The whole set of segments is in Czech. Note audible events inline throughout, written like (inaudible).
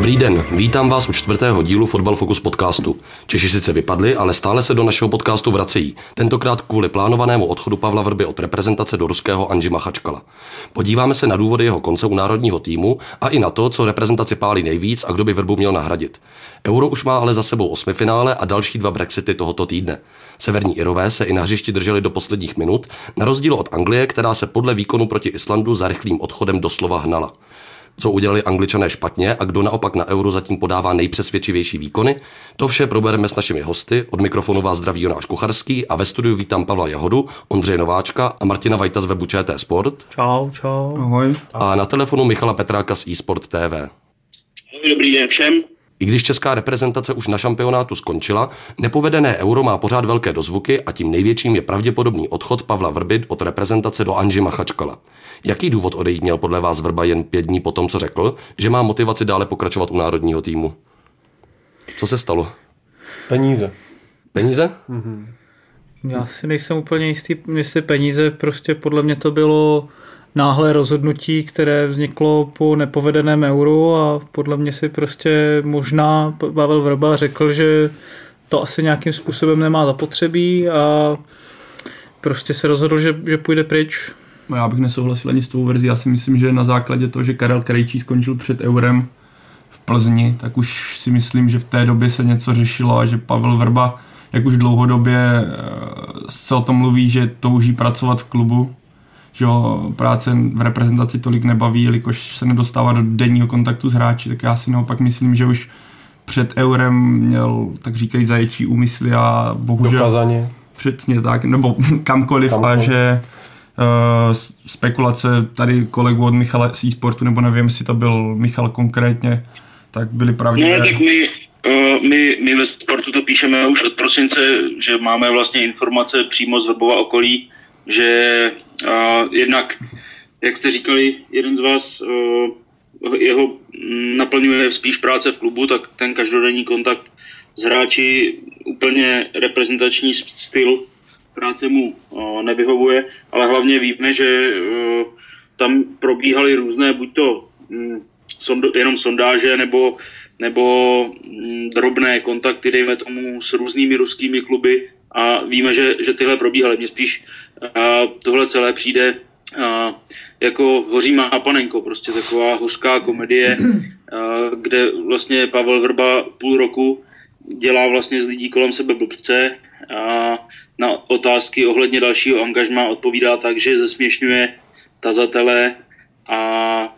Dobrý den, vítám vás u čtvrtého dílu Fotbal Focus podcastu. Češi sice vypadli, ale stále se do našeho podcastu vracejí. Tentokrát kvůli plánovanému odchodu Pavla Vrby od reprezentace do ruského Anži Machačkala. Podíváme se na důvody jeho konce u národního týmu a i na to, co reprezentaci pálí nejvíc a kdo by Vrbu měl nahradit. Euro už má ale za sebou osmifinále a další dva Brexity tohoto týdne. Severní Irové se i na hřišti drželi do posledních minut, na rozdíl od Anglie, která se podle výkonu proti Islandu za rychlým odchodem doslova hnala co udělali angličané špatně a kdo naopak na euro zatím podává nejpřesvědčivější výkony. To vše probereme s našimi hosty. Od mikrofonu vás zdraví Jonáš Kucharský a ve studiu vítám Pavla Jahodu, Ondřeje Nováčka a Martina Vajta z webu ČT Sport. Čau, čau. Ahoj. A na telefonu Michala Petráka z eSport TV. Dobrý den všem. I když česká reprezentace už na šampionátu skončila, nepovedené euro má pořád velké dozvuky a tím největším je pravděpodobný odchod Pavla Vrby od reprezentace do Anži Machačkala. Jaký důvod odejít měl podle vás Vrba jen pět dní po tom, co řekl, že má motivaci dále pokračovat u národního týmu? Co se stalo? Peníze. Peníze? Mm-hmm. Já si nejsem úplně jistý, jestli peníze, prostě podle mě to bylo náhle rozhodnutí, které vzniklo po nepovedeném euru a podle mě si prostě možná Pavel Vrba řekl, že to asi nějakým způsobem nemá zapotřebí a prostě se rozhodl, že, že půjde pryč. No já bych nesouhlasil ani s tou verzí. Já si myslím, že na základě toho, že Karel Krejčí skončil před eurem v Plzni, tak už si myslím, že v té době se něco řešilo a že Pavel Vrba, jak už dlouhodobě eh, se o tom mluví, že touží pracovat v klubu, že ho práce v reprezentaci tolik nebaví, jelikož se nedostává do denního kontaktu s hráči, tak já si naopak myslím, že už před eurem měl, tak říkají, zaječí úmysly a bohužel... Dokazaně. Přesně tak, nebo kamkoliv, (laughs) kamkoliv. a že uh, spekulace tady kolegu od Michala z e-sportu, nebo nevím, jestli to byl Michal konkrétně, tak byly pravdivé. No, tak my, uh, my, my ve sportu to píšeme už od prosince, že máme vlastně informace přímo z Vrbova okolí, že uh, jednak, jak jste říkali, jeden z vás, uh, jeho naplňuje spíš práce v klubu, tak ten každodenní kontakt s hráči úplně reprezentační styl práce mu uh, nevyhovuje, ale hlavně víme, že uh, tam probíhaly různé, buď to um, sond, jenom sondáže, nebo, nebo um, drobné kontakty, dejme tomu, s různými ruskými kluby a víme, že, že tyhle probíhaly. Mně spíš uh, tohle celé přijde uh, jako hoří má panenko, prostě taková hořká komedie, uh, kde vlastně Pavel Vrba půl roku dělá vlastně z lidí kolem sebe blbce a na otázky ohledně dalšího angažma odpovídá tak, že zesměšňuje tazatele a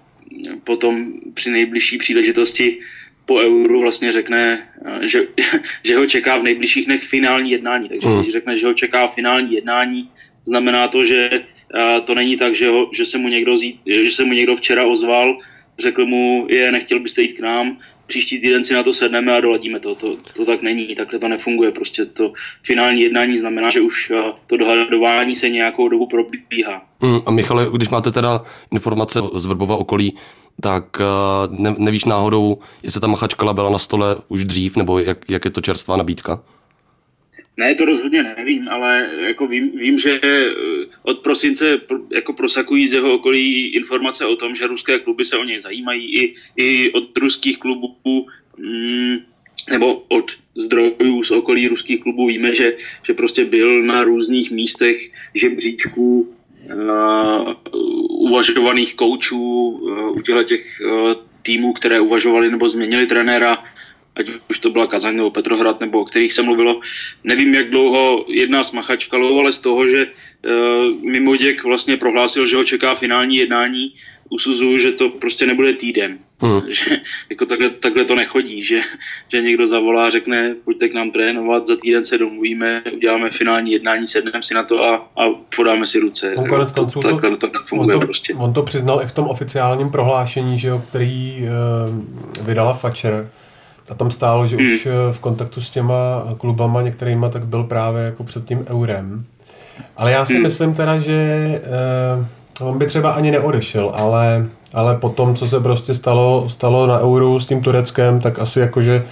potom při nejbližší příležitosti po euru vlastně řekne, že, (laughs) že ho čeká v nejbližších dnech finální jednání. Takže hmm. když řekne, že ho čeká finální jednání, znamená to, že to není tak, že, ho, že, se mu někdo zít, že se mu někdo včera ozval, řekl mu, je, nechtěl byste jít k nám, příští týden si na to sedneme a doladíme to. To, to tak není, takhle to nefunguje. Prostě to finální jednání znamená, že už to dohadování se nějakou dobu probíhá. Mm, a Michale, když máte teda informace z Vrbova okolí, tak ne, nevíš náhodou, jestli ta machačkala byla na stole už dřív, nebo jak, jak je to čerstvá nabídka? Ne, to rozhodně nevím, ale jako vím, vím, že eh, od prosince jako prosakují z jeho okolí informace o tom, že ruské kluby se o něj zajímají i, i od ruských klubů mm, nebo od zdrojů z okolí ruských klubů. Víme, že, že prostě byl na různých místech žebříčků uh, uvažovaných koučů uh, u těch týmů, které uvažovali nebo změnili trenéra ať už to byla Kazaň nebo Petrohrad, nebo o kterých se mluvilo. Nevím, jak dlouho jedná s Machačkalou, ale z toho, že uh, Mimoděk vlastně prohlásil, že ho čeká finální jednání, usuzuju, že to prostě nebude týden. Hmm. (laughs) Že jako takhle, takhle to nechodí, že, že někdo zavolá, řekne, pojďte k nám trénovat, za týden se domluvíme, uděláme finální jednání, sedneme si na to a, a podáme si ruce. On konec konců to, takhle, to, funguje on to, prostě. On to přiznal i v tom oficiálním prohlášení, že jo, který uh, vydala Fatcher, a tam stálo, že už hmm. eh, v kontaktu s těma klubama některýma tak byl právě jako před tím eurem. Ale já si hmm. myslím teda, že uh, on by třeba ani neodešel, ale, ale po tom, co se prostě stalo, stalo na euru s tím Tureckem, tak asi jakože,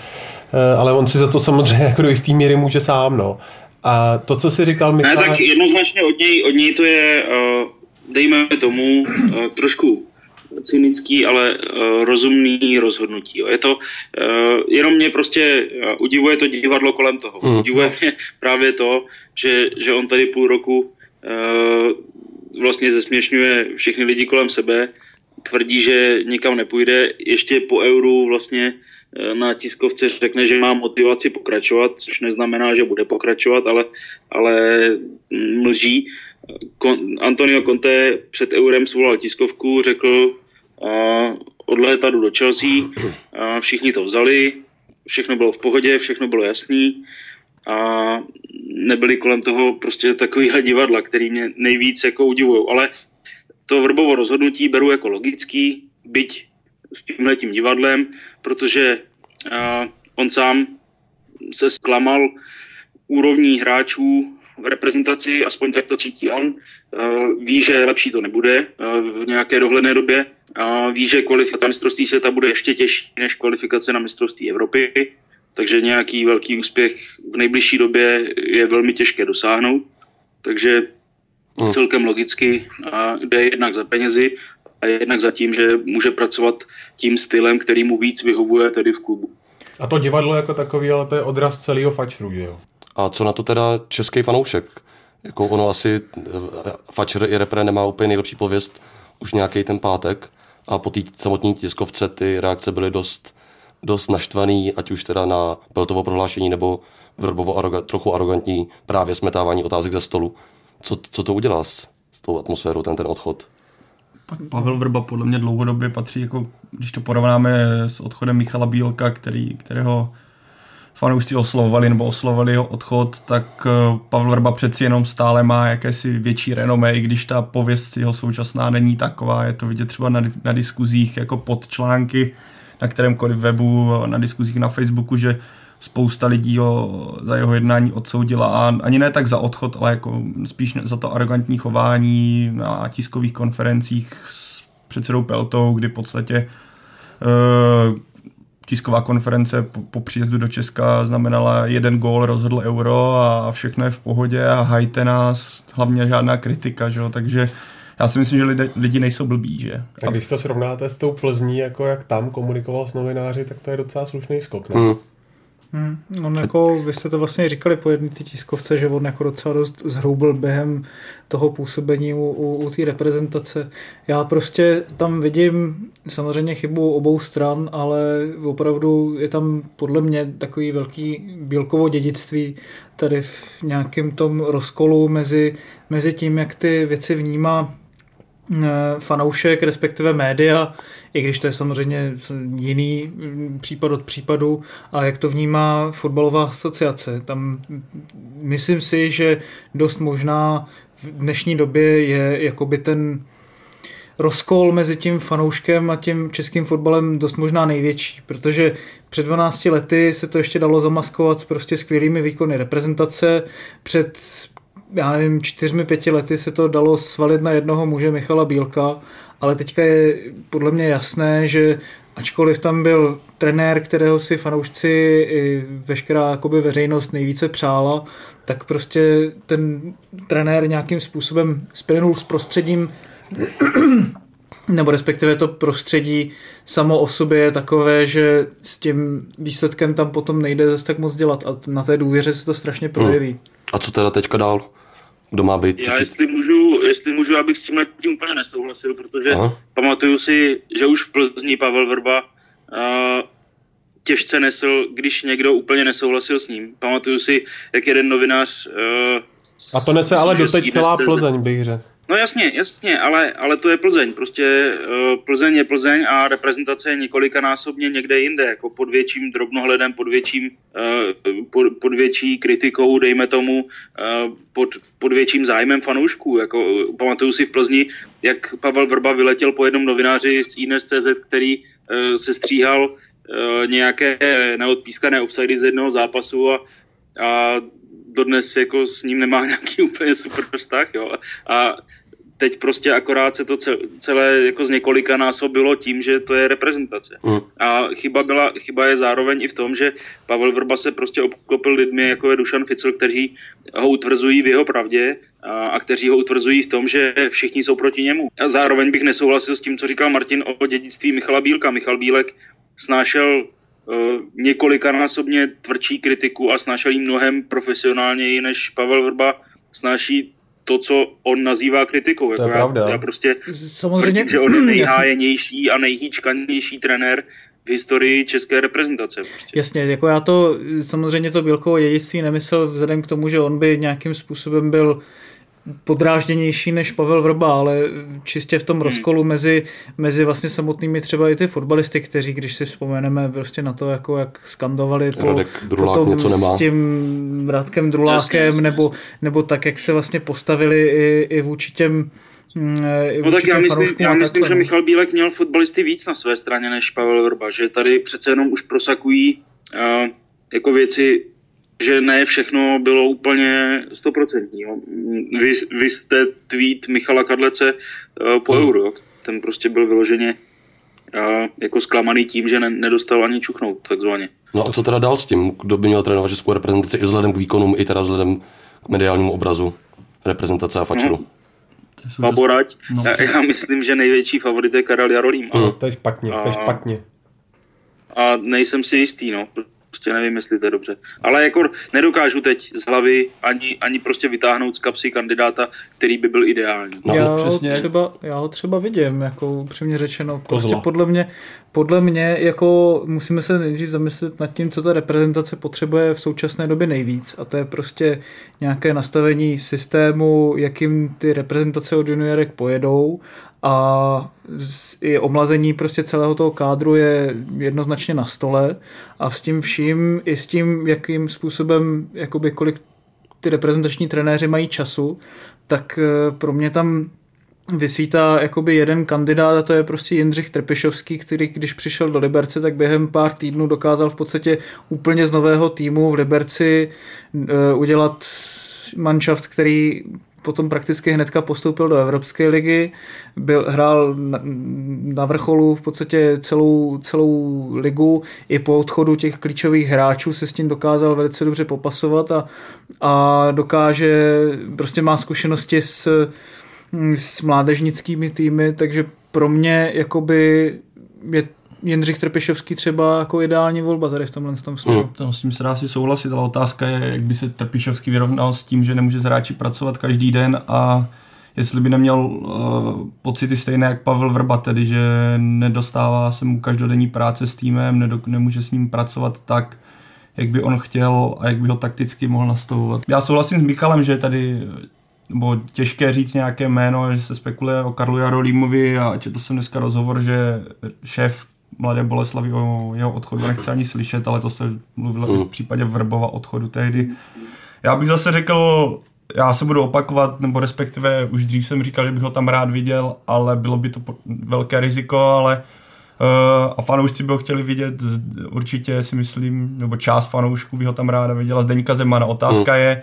uh, ale on si za to samozřejmě (laughs) jako do jistý míry může sám, no. A to, co si říkal Michal... Ne, tak jednoznačně od něj, od něj to je, uh, dejme tomu, uh, trošku cynický, ale uh, rozumný rozhodnutí. Jo. Je to, uh, jenom mě prostě uh, udivuje to divadlo kolem toho. Mm. Udivuje mě právě to, že, že on tady půl roku uh, vlastně zesměšňuje všechny lidi kolem sebe, tvrdí, že nikam nepůjde, ještě po euru vlastně na tiskovce řekne, že má motivaci pokračovat, což neznamená, že bude pokračovat, ale, ale mlží. Antonio Conte před eurem svolal tiskovku, řekl, odlétat do Chelsea, a všichni to vzali, všechno bylo v pohodě, všechno bylo jasný a nebyly kolem toho prostě takovýhle divadla, který mě nejvíc jako udivují. Ale to vrbovo rozhodnutí beru jako logický, byť s tímhle tím divadlem, protože uh, on sám se zklamal úrovní hráčů v reprezentaci, aspoň tak to cítí on. Uh, ví, že lepší to nebude uh, v nějaké dohledné době. Ví, že kvalifikace mistrovství světa bude ještě těžší než kvalifikace na mistrovství Evropy, takže nějaký velký úspěch v nejbližší době je velmi těžké dosáhnout. Takže hmm. celkem logicky jde jednak za penězi a jednak za tím, že může pracovat tím stylem, který mu víc vyhovuje tedy v klubu. A to divadlo jako takový, ale to je odraz celého fačru, že jo? A co na to teda český fanoušek? Jako ono asi, eh, Fatscher i repre nemá úplně nejlepší pověst už nějaký ten pátek a po té samotné tiskovce ty reakce byly dost, dost naštvaný, ať už teda na Peltovo prohlášení nebo Vrbovo aroga, trochu arrogantní právě smetávání otázek ze stolu. Co, co to udělá s, s tou atmosférou, ten, ten odchod? Pavel Vrba podle mě dlouhodobě patří, jako, když to porovnáme s odchodem Michala Bílka, který, kterého fanoušci oslovovali nebo oslovovali jeho odchod, tak eh, Pavel Vrba přeci jenom stále má jakési větší renomé, i když ta pověst jeho současná není taková. Je to vidět třeba na, na diskuzích jako pod články na kterémkoliv webu, na diskuzích na Facebooku, že spousta lidí ho za jeho jednání odsoudila a ani ne tak za odchod, ale jako spíš za to arrogantní chování na tiskových konferencích s předsedou Peltou, kdy v podstatě uh, tisková konference po, po příjezdu do Česka znamenala jeden gól, rozhodl euro a všechno je v pohodě a hajte nás, hlavně žádná kritika, že jo? takže já si myslím, že lidi, lidi nejsou blbí, že? A když to srovnáte s tou Plzní, jako jak tam komunikoval s novináři, tak to je docela slušný skok, ne? Hmm. Hmm, on jako, vy jste to vlastně říkali po jedné ty tiskovce, že on jako docela dost zhroubil během toho působení u, u, u té reprezentace. Já prostě tam vidím samozřejmě chybu obou stran, ale opravdu je tam podle mě takový velký bílkovo dědictví tady v nějakém tom rozkolu mezi, mezi tím, jak ty věci vnímá fanoušek, respektive média, i když to je samozřejmě jiný mm, případ od případu, a jak to vnímá fotbalová asociace. Tam myslím si, že dost možná v dnešní době je jakoby ten rozkol mezi tím fanouškem a tím českým fotbalem dost možná největší, protože před 12 lety se to ještě dalo zamaskovat prostě skvělými výkony reprezentace, před já nevím, čtyřmi, pěti lety se to dalo svalit na jednoho muže Michala Bílka, ale teďka je podle mě jasné, že ačkoliv tam byl trenér, kterého si fanoušci i veškerá jakoby veřejnost nejvíce přála, tak prostě ten trenér nějakým způsobem splynul s prostředím (clears throat) nebo respektive to prostředí samo o sobě je takové, že s tím výsledkem tam potom nejde zase tak moc dělat a na té důvěře se to strašně projeví. Hmm. A co teda teďka dál? Kdo má být? Já jestli můžu, jestli můžu, abych s tím tím úplně nesouhlasil, protože Aha. pamatuju si, že už v Plzni Pavel Vrba uh, těžce nesl, když někdo úplně nesouhlasil s ním. Pamatuju si, jak jeden novinář... Uh, a to nese ale doteď celá Plzeň, bych řekl. No jasně, jasně, ale, ale to je Plzeň. Prostě uh, Plzeň je Plzeň a reprezentace je několikanásobně někde jinde, jako pod větším drobnohledem, pod větším, uh, pod, pod větší kritikou, dejme tomu, uh, pod, pod větším zájmem fanoušků. Jako, pamatuju si v Plzni, jak Pavel Vrba vyletěl po jednom novináři z INSTZ, který uh, se stříhal uh, nějaké neodpískané offsidy z jednoho zápasu a, a dodnes jako s ním nemá (laughs) nějaký úplně super vztah, jo. A teď prostě akorát se to celé jako z několika násobilo tím, že to je reprezentace. Mm. A chyba, byla, chyba je zároveň i v tom, že Pavel Vrba se prostě obklopil lidmi, jako je Dušan Ficl, kteří ho utvrzují v jeho pravdě a, a kteří ho utvrzují v tom, že všichni jsou proti němu. A zároveň bych nesouhlasil s tím, co říkal Martin o dědictví Michala Bílka. Michal Bílek snášel uh, několikanásobně tvrdší kritiku a snášel ji mnohem profesionálněji než Pavel Vrba snáší to, co on nazývá kritikou. To jako je já, pravda. Já prostě Samozřejmě, tvrdím, že on je (clears throat) nejhájenější a nejhýčkanější trenér v historii české reprezentace. Prostě. Jasně, jako já to, samozřejmě to Bílkovo dědictví nemyslel vzhledem k tomu, že on by nějakým způsobem byl podrážděnější než Pavel Vrba, ale čistě v tom hmm. rozkolu mezi, mezi vlastně samotnými třeba i ty fotbalisty, kteří, když si vzpomeneme prostě na to, jako jak skandovali po, Radek Drulák potom něco nemá. s tím Radkem Drulákem, Jasně, jasně, nebo, nebo tak, jak se vlastně postavili i, i vůči těm mm, i No tak já myslím, já myslím takhle, že no. Michal Bílek měl fotbalisty víc na své straně než Pavel Vrba, že tady přece jenom už prosakují uh, jako věci, že ne všechno bylo úplně stoprocentní. Vy, vy jste tweet Michala Kadlece uh, po Hmm. euro, ten prostě byl vyloženě uh, jako zklamaný tím, že ne, nedostal ani čuchnout, takzvaně. No a co teda dál s tím? Kdo by měl trénovat českou reprezentaci i vzhledem k výkonům, i teda vzhledem k mediálnímu obrazu reprezentace a fačeru? To jsou Baborať, No, já, já myslím, že největší favorit je Karel Jarolím. A, To je špatně, to je A- špatně. a nejsem si jistý, no. Prostě nevím, jestli to je dobře. Ale jako nedokážu teď z hlavy ani, ani prostě vytáhnout z kapsy kandidáta, který by byl ideální. No, já, přesně. ho třeba, já ho třeba vidím, jako upřímně řečeno. Prostě Kozla. podle mě, podle mě, jako musíme se nejdřív zamyslet nad tím, co ta reprezentace potřebuje v současné době nejvíc. A to je prostě nějaké nastavení systému, jakým ty reprezentace od juniorek pojedou a i omlazení prostě celého toho kádru je jednoznačně na stole. A s tím vším, i s tím, jakým způsobem, jakoby kolik ty reprezentační trenéři mají času, tak eh, pro mě tam vysvítá jakoby jeden kandidát a to je prostě Jindřich Trpišovský, který když přišel do Liberce, tak během pár týdnů dokázal v podstatě úplně z nového týmu v Liberci eh, udělat manšaft, který potom prakticky hnedka postoupil do Evropské ligy, byl, hrál na, na vrcholu v podstatě celou, celou ligu, i po odchodu těch klíčových hráčů se s tím dokázal velice dobře popasovat a, a dokáže, prostě má zkušenosti s, s mládežnickými týmy, takže pro mě jakoby je Jindřich Trpišovský třeba jako ideální volba tady v tomhle tom směru. Hmm. To s tím se dá si souhlasit, ale otázka je, jak by se Trpišovský vyrovnal s tím, že nemůže s hráči pracovat každý den a jestli by neměl uh, pocity stejné jak Pavel Vrba, tedy že nedostává se mu každodenní práce s týmem, nedok- nemůže s ním pracovat tak, jak by on chtěl a jak by ho takticky mohl nastavovat. Já souhlasím s Michalem, že tady nebo těžké říct nějaké jméno, že se spekuluje o Karlu Jarolímovi a četl jsem dneska rozhovor, že šéf Mladé Boleslavy o jeho odchodu nechce ani slyšet, ale to se mluvilo i v případě Vrbova odchodu tehdy. Já bych zase řekl, já se budu opakovat, nebo respektive už dřív jsem říkal, že bych ho tam rád viděl, ale bylo by to velké riziko, ale uh, a fanoušci by ho chtěli vidět, určitě si myslím, nebo část fanoušků by ho tam ráda viděla, Zdeňka Zemana. Otázka je,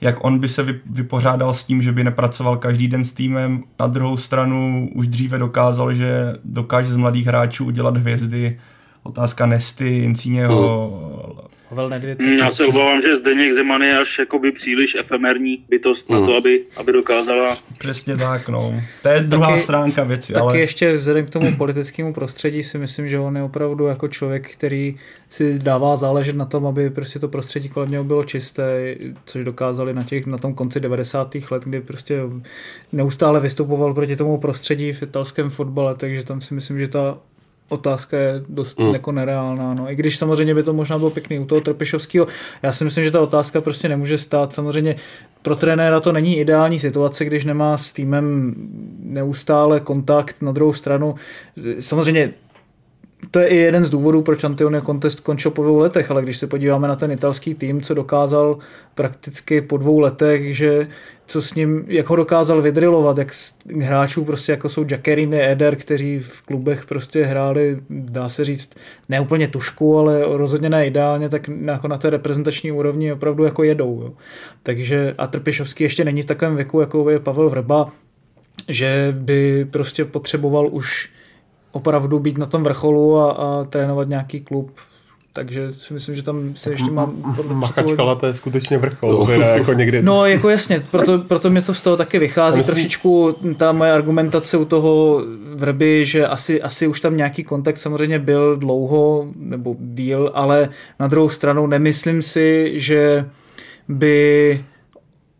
jak on by se vy- vypořádal s tím, že by nepracoval každý den s týmem. Na druhou stranu už dříve dokázal, že dokáže z mladých hráčů udělat hvězdy. Otázka Nesty, Incíněho, Pavel Nedvěd, Hmm, Já se obávám, že Zdeněk Zeman je až jakoby příliš efemerní bytost na to, aby, aby dokázala přesně tak, no. To je druhá Taky- stránka věci, Taky ale... ještě vzhledem k tomu politickému prostředí si myslím, že on je opravdu jako člověk, který si dává záležet na tom, aby prostě to prostředí kolem něho bylo čisté, což dokázali na, těch, na tom konci 90. let, kdy prostě neustále vystupoval proti tomu prostředí v italském fotbale, takže tam si myslím, že ta otázka je dost mm. jako nereálná. No. I když samozřejmě by to možná bylo pěkný u toho Trpišovského, já si myslím, že ta otázka prostě nemůže stát. Samozřejmě pro trenéra to není ideální situace, když nemá s týmem neustále kontakt. Na druhou stranu, samozřejmě to je i jeden z důvodů, proč Antonio Contest končil po dvou letech, ale když se podíváme na ten italský tým, co dokázal prakticky po dvou letech, že co s ním, jak ho dokázal vydrilovat, jak hráčů prostě jako jsou Jackerini, Eder, kteří v klubech prostě hráli, dá se říct, ne úplně tušku, ale rozhodně ne ideálně, tak jako na té reprezentační úrovni opravdu jako jedou. Jo. Takže a Trpišovský ještě není v takovém věku, jako je Pavel Vrba, že by prostě potřeboval už opravdu být na tom vrcholu a, a trénovat nějaký klub takže si myslím, že tam se ještě mám... (laughs) Machačkala to je skutečně vrchol, no. teda jako někdy. No jako jasně, proto, proto mě to z toho taky vychází myslím... trošičku ta moje argumentace u toho vrby, že asi, asi už tam nějaký kontakt samozřejmě byl dlouho nebo díl, ale na druhou stranu nemyslím si, že by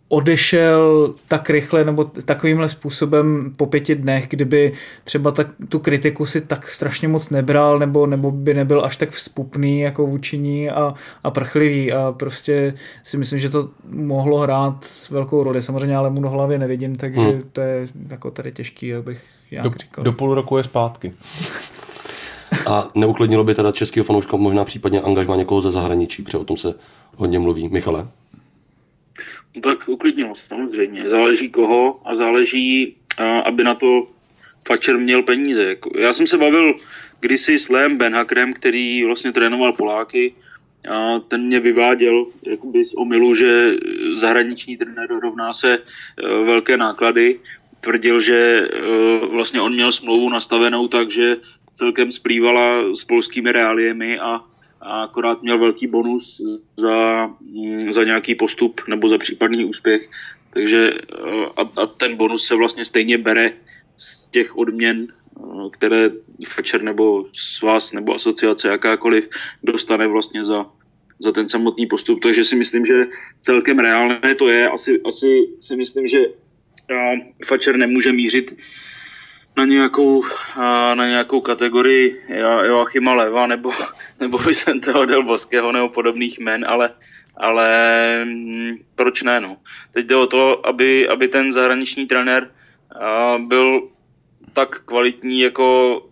odešel tak rychle nebo takovýmhle způsobem po pěti dnech, kdyby třeba tak, tu kritiku si tak strašně moc nebral nebo, nebo by nebyl až tak vzpupný jako vůči ní a, a prchlivý a prostě si myslím, že to mohlo hrát velkou roli. Samozřejmě ale mu do hlavě nevidím, takže hmm. to je jako tady těžký, abych já do, říkal. Do půl roku je zpátky. (laughs) A neuklidnilo by teda českého fanouška možná případně angažma někoho ze zahraničí, protože o tom se hodně mluví. Michale? Tak uklidnilo, samozřejmě. Záleží koho a záleží, aby na to Fatscher měl peníze. Jako, já jsem se bavil kdysi s Lem Benhakrem, který vlastně trénoval Poláky, a ten mě vyváděl jakoby z omylu, že zahraniční trenér rovná se e, velké náklady. Tvrdil, že e, vlastně on měl smlouvu nastavenou tak, že celkem splývala s polskými reáliemi a a akorát měl velký bonus za, mm, za nějaký postup nebo za případný úspěch. Takže eh, a, a ten bonus se vlastně stejně bere z těch odměn, eh, které Fetcher nebo vás nebo asociace jakákoliv dostane vlastně za, za ten samotný postup. Takže si myslím, že celkem reálné to je. Asi, asi si myslím, že Fetcher nemůže mířit na nějakou, na nějakou kategorii Joachima Leva nebo, (laughs) nebo Vicenteho del Boského nebo podobných men, ale, ale mm, proč ne? No? Teď jde o to, aby, aby ten zahraniční trenér byl tak kvalitní jako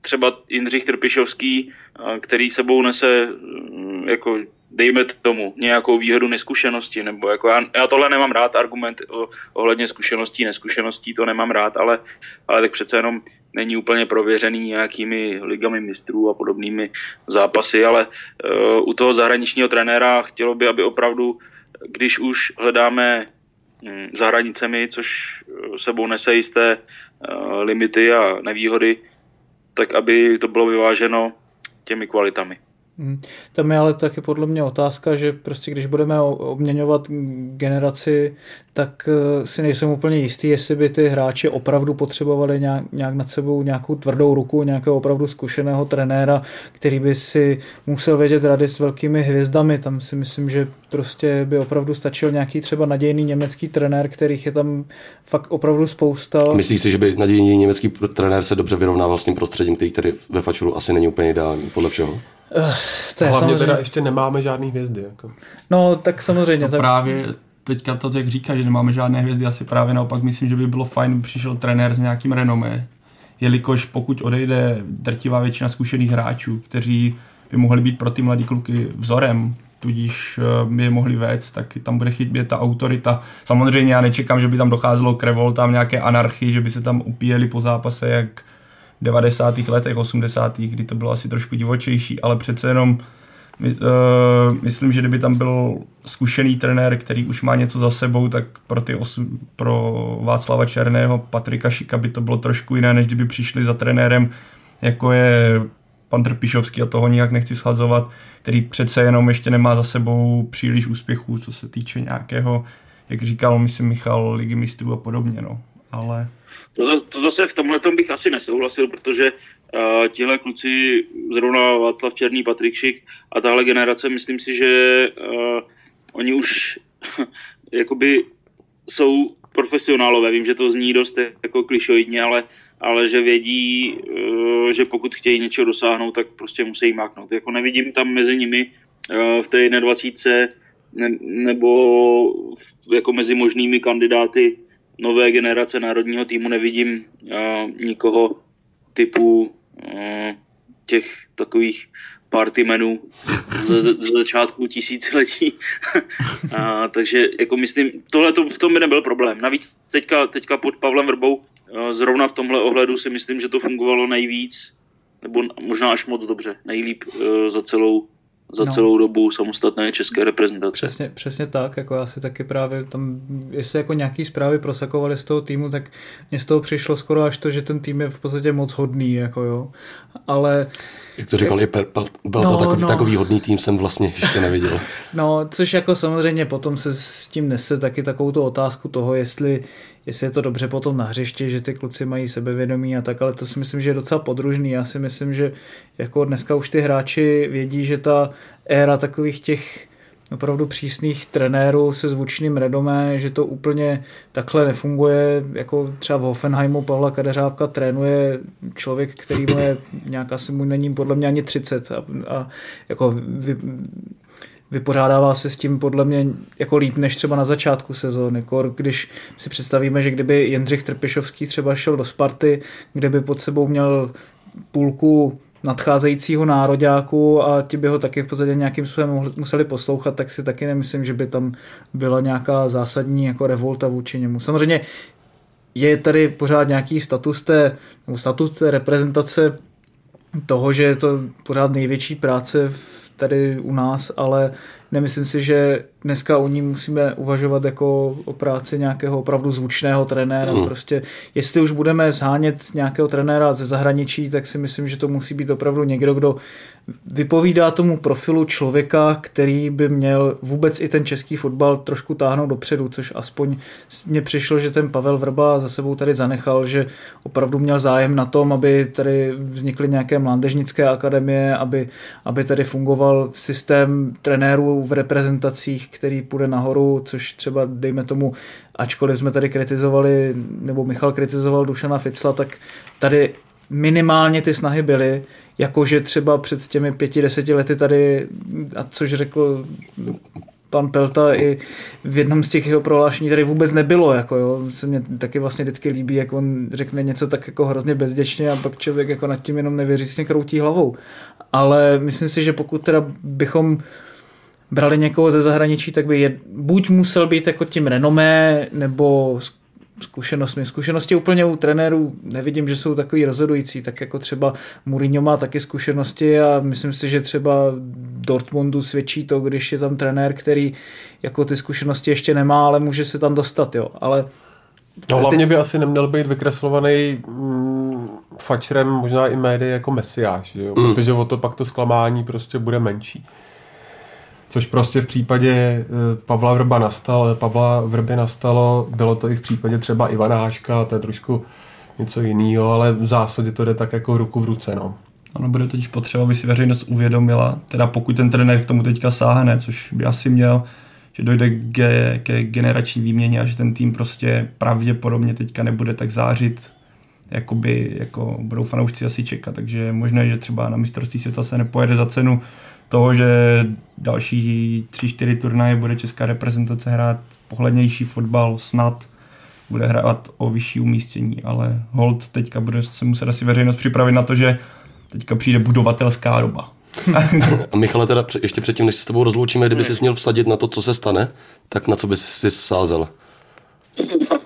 třeba Jindřich Trpišovský, který sebou nese mm, jako dejme tomu, nějakou výhodu neskušenosti, nebo jako já, já tohle nemám rád, argument o, ohledně zkušeností, neskušeností, to nemám rád, ale, ale tak přece jenom není úplně prověřený nějakými ligami mistrů a podobnými zápasy, ale uh, u toho zahraničního trenéra chtělo by, aby opravdu, když už hledáme hm, za hranicemi, což eh, sebou nese jisté uh, limity a nevýhody, tak aby to bylo vyváženo těmi kvalitami. Hmm. Tam je ale taky podle mě otázka, že prostě když budeme obměňovat generaci, tak eh, si nejsem úplně jistý, jestli by ty hráči opravdu potřebovali nějak, nějak nad sebou nějakou tvrdou ruku, nějakého opravdu zkušeného trenéra, který by si musel vědět rady s velkými hvězdami. Tam si myslím, že prostě by opravdu stačil nějaký třeba nadějný německý trenér, kterých je tam fakt opravdu spousta. Myslíš si, že by nadějný německý trenér se dobře vyrovnával s tím prostředím, který tady ve Fačuru asi není úplně ideální, podle všeho? Uh, to je Hlavně samozřejmě... teda ještě nemáme žádný hvězdy. Jako. No, tak samozřejmě. No, tak... Právě teďka to, jak říká, že nemáme žádné hvězdy, asi právě naopak myslím, že by bylo fajn, by přišel trenér s nějakým renomé, jelikož pokud odejde drtivá většina zkušených hráčů, kteří by mohli být pro ty mladé kluky vzorem, tudíž eh, by je mohli vést, tak tam bude chybět ta autorita. Samozřejmě já nečekám, že by tam docházelo k revoltám, nějaké anarchii, že by se tam upíjeli po zápase jak 90. letech, 80. kdy to bylo asi trošku divočejší, ale přece jenom my, uh, myslím, že kdyby tam byl zkušený trenér, který už má něco za sebou, tak pro, ty osu, pro Václava Černého, Patrika Šika by to bylo trošku jiné, než kdyby přišli za trenérem, jako je pan Trpišovský a toho nijak nechci schazovat, který přece jenom ještě nemá za sebou příliš úspěchů, co se týče nějakého, jak říkal, myslím, Michal, ligy mistrů a podobně, no. Ale... To, to zase v tomhle bych asi nesouhlasil, protože uh, tihle kluci, zrovna Václav Černý, Patrik Šik a tahle generace, myslím si, že uh, oni už (laughs) jakoby jsou profesionálové. Vím, že to zní dost jako klišoidně, ale, ale že vědí, uh, že pokud chtějí něčeho dosáhnout, tak prostě musí máknout. Jako nevidím tam mezi nimi uh, v té 21 ne, nebo jako mezi možnými kandidáty nové generace národního týmu nevidím uh, nikoho typu těch takových partymenů z, z začátku tisíciletí. (laughs) a, takže jako myslím, tohle to v tom by nebyl problém. Navíc teďka, teďka pod Pavlem Vrbou zrovna v tomhle ohledu si myslím, že to fungovalo nejvíc, nebo možná až moc dobře, nejlíp uh, za celou za no. celou dobu samostatné české reprezentace. Přesně, přesně tak, jako já si taky právě tam, jestli jako nějaký zprávy prosakovaly z toho týmu, tak mně z toho přišlo skoro až to, že ten tým je v podstatě moc hodný, jako jo, ale jak to říkal, je byl no, to takový, no. takový hodný tým, jsem vlastně ještě neviděl. (laughs) No, což jako samozřejmě potom se s tím nese taky takovou tu otázku toho, jestli, jestli je to dobře potom na hřišti, že ty kluci mají sebevědomí a tak, ale to si myslím, že je docela podružný. Já si myslím, že jako dneska už ty hráči vědí, že ta éra takových těch opravdu přísných trenérů se zvučným redomé, že to úplně takhle nefunguje, jako třeba v Hoffenheimu Pavla Kadeřávka trénuje člověk, který mu je nějak asi mu není podle mě ani 30 a, a jako vy, vypořádává se s tím podle mě jako líp než třeba na začátku sezóny. Kor, když si představíme, že kdyby Jindřich Trpišovský třeba šel do Sparty, kde by pod sebou měl půlku nadcházejícího nároďáku a ti by ho taky v podstatě nějakým způsobem museli poslouchat, tak si taky nemyslím, že by tam byla nějaká zásadní jako revolta vůči němu. Samozřejmě je tady pořád nějaký status té, nebo status té reprezentace toho, že je to pořád největší práce v, tady u nás, ale nemyslím si, že dneska o ní musíme uvažovat jako o práci nějakého opravdu zvučného trenéra. Mm. Prostě jestli už budeme zhánět nějakého trenéra ze zahraničí, tak si myslím, že to musí být opravdu někdo, kdo vypovídá tomu profilu člověka, který by měl vůbec i ten český fotbal trošku táhnout dopředu, což aspoň mně přišlo, že ten Pavel Vrba za sebou tady zanechal, že opravdu měl zájem na tom, aby tady vznikly nějaké mládežnické akademie, aby, aby tady fungoval systém trenérů v reprezentacích, který půjde nahoru, což třeba dejme tomu, ačkoliv jsme tady kritizovali, nebo Michal kritizoval Dušana Ficla, tak tady minimálně ty snahy byly, jakože třeba před těmi pěti, deseti lety tady, a což řekl pan Pelta i v jednom z těch jeho prohlášení tady vůbec nebylo, jako jo, se mě taky vlastně vždycky líbí, jak on řekne něco tak jako hrozně bezděčně a pak člověk jako nad tím jenom nevěřícně kroutí hlavou. Ale myslím si, že pokud teda bychom brali někoho ze zahraničí, tak by je, buď musel být jako tím renomé, nebo zkušenostmi. Zkušenosti úplně u trenérů nevidím, že jsou takový rozhodující, tak jako třeba Mourinho má taky zkušenosti a myslím si, že třeba Dortmundu svědčí to, když je tam trenér, který jako ty zkušenosti ještě nemá, ale může se tam dostat, jo. Ale No hlavně by asi neměl být vykreslovaný mm, fačrem, možná i médii jako mesiáš, jo? Mm. protože o to pak to zklamání prostě bude menší. Což prostě v případě eh, Pavla Vrba nastal, Pavla Vrby nastalo, bylo to i v případě třeba Ivana Háška, to je trošku něco jiného, ale v zásadě to jde tak jako ruku v ruce. No. Ano, bude totiž potřeba, aby si veřejnost uvědomila, teda pokud ten trenér k tomu teďka sáhne, což by asi měl, že dojde ke, ke generační výměně a že ten tým prostě pravděpodobně teďka nebude tak zářit, jakoby, jako budou fanoušci asi čekat, takže je možné, že třeba na mistrovství světa se nepojede za cenu toho, že další tři, čtyři turnaje bude česká reprezentace hrát pohlednější fotbal, snad bude hrát o vyšší umístění, ale hold teďka bude se muset asi veřejnost připravit na to, že teďka přijde budovatelská doba. (laughs) A Michale, teda ještě předtím, než se s tebou rozloučíme, kdyby jsi měl vsadit na to, co se stane, tak na co bys si vsázel? (laughs)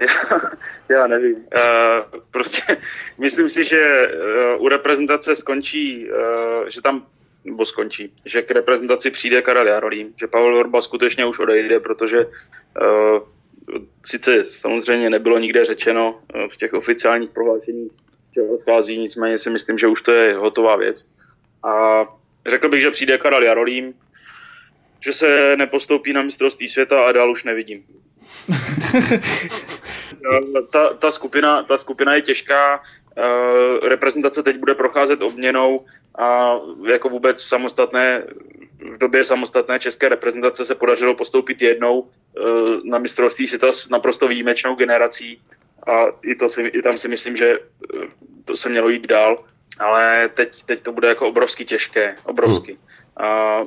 já, (laughs) já nevím. Uh, prostě (laughs) myslím si, že uh, u reprezentace skončí, uh, že tam nebo skončí, že k reprezentaci přijde Karel Jarolím, že Pavel Vorba skutečně už odejde, protože uh, sice samozřejmě nebylo nikde řečeno uh, v těch oficiálních prohlášeních, že odchází, nicméně si myslím, že už to je hotová věc. A řekl bych, že přijde Karel Jarolím, že se nepostoupí na mistrovství světa a dál už nevidím. Ta, ta, skupina, ta skupina je těžká, uh, reprezentace teď bude procházet obměnou a jako vůbec v samostatné, v době samostatné české reprezentace se podařilo postoupit jednou uh, na mistrovství světa s naprosto výjimečnou generací a i, to si, i tam si myslím, že uh, to se mělo jít dál, ale teď, teď to bude jako obrovsky těžké, obrovsky. Hmm. A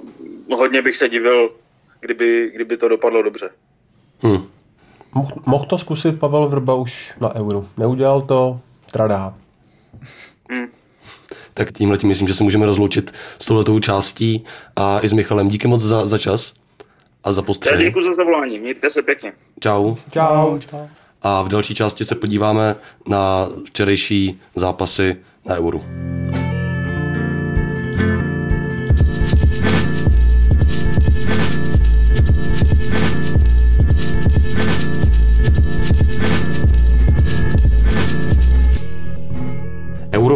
hodně bych se divil, kdyby, kdyby to dopadlo dobře. Hmm. Mohl to zkusit Pavel Vrba už na euro. Neudělal to, tradá. Hmm. Tak tímhle tím myslím, že se můžeme rozloučit s touhletou částí a i s Michalem. Díky moc za, za čas a za postřeh. Děkuji za zavolání, mějte se pěkně. Čau. Čau. Čau. A v další části se podíváme na včerejší zápasy na euro.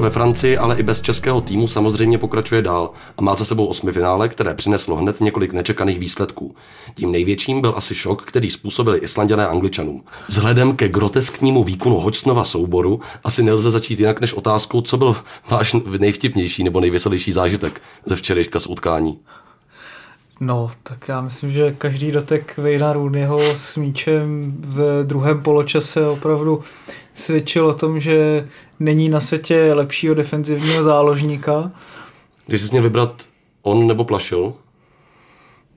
Ve Francii, ale i bez českého týmu samozřejmě pokračuje dál a má za sebou osmi finále, které přineslo hned několik nečekaných výsledků. Tím největším byl asi šok, který způsobili Islanděné Angličanům. Vzhledem ke grotesknímu výkonu Hočsnova souboru asi nelze začít jinak než otázkou, co byl váš nejvtipnější nebo nejveselější zážitek ze včerejška z utkání. No, tak já myslím, že každý dotek Vejna Rooneyho s míčem v druhém poločase opravdu svědčil o tom, že není na světě lepšího defenzivního záložníka. Když jsi měl vybrat on nebo Plašil?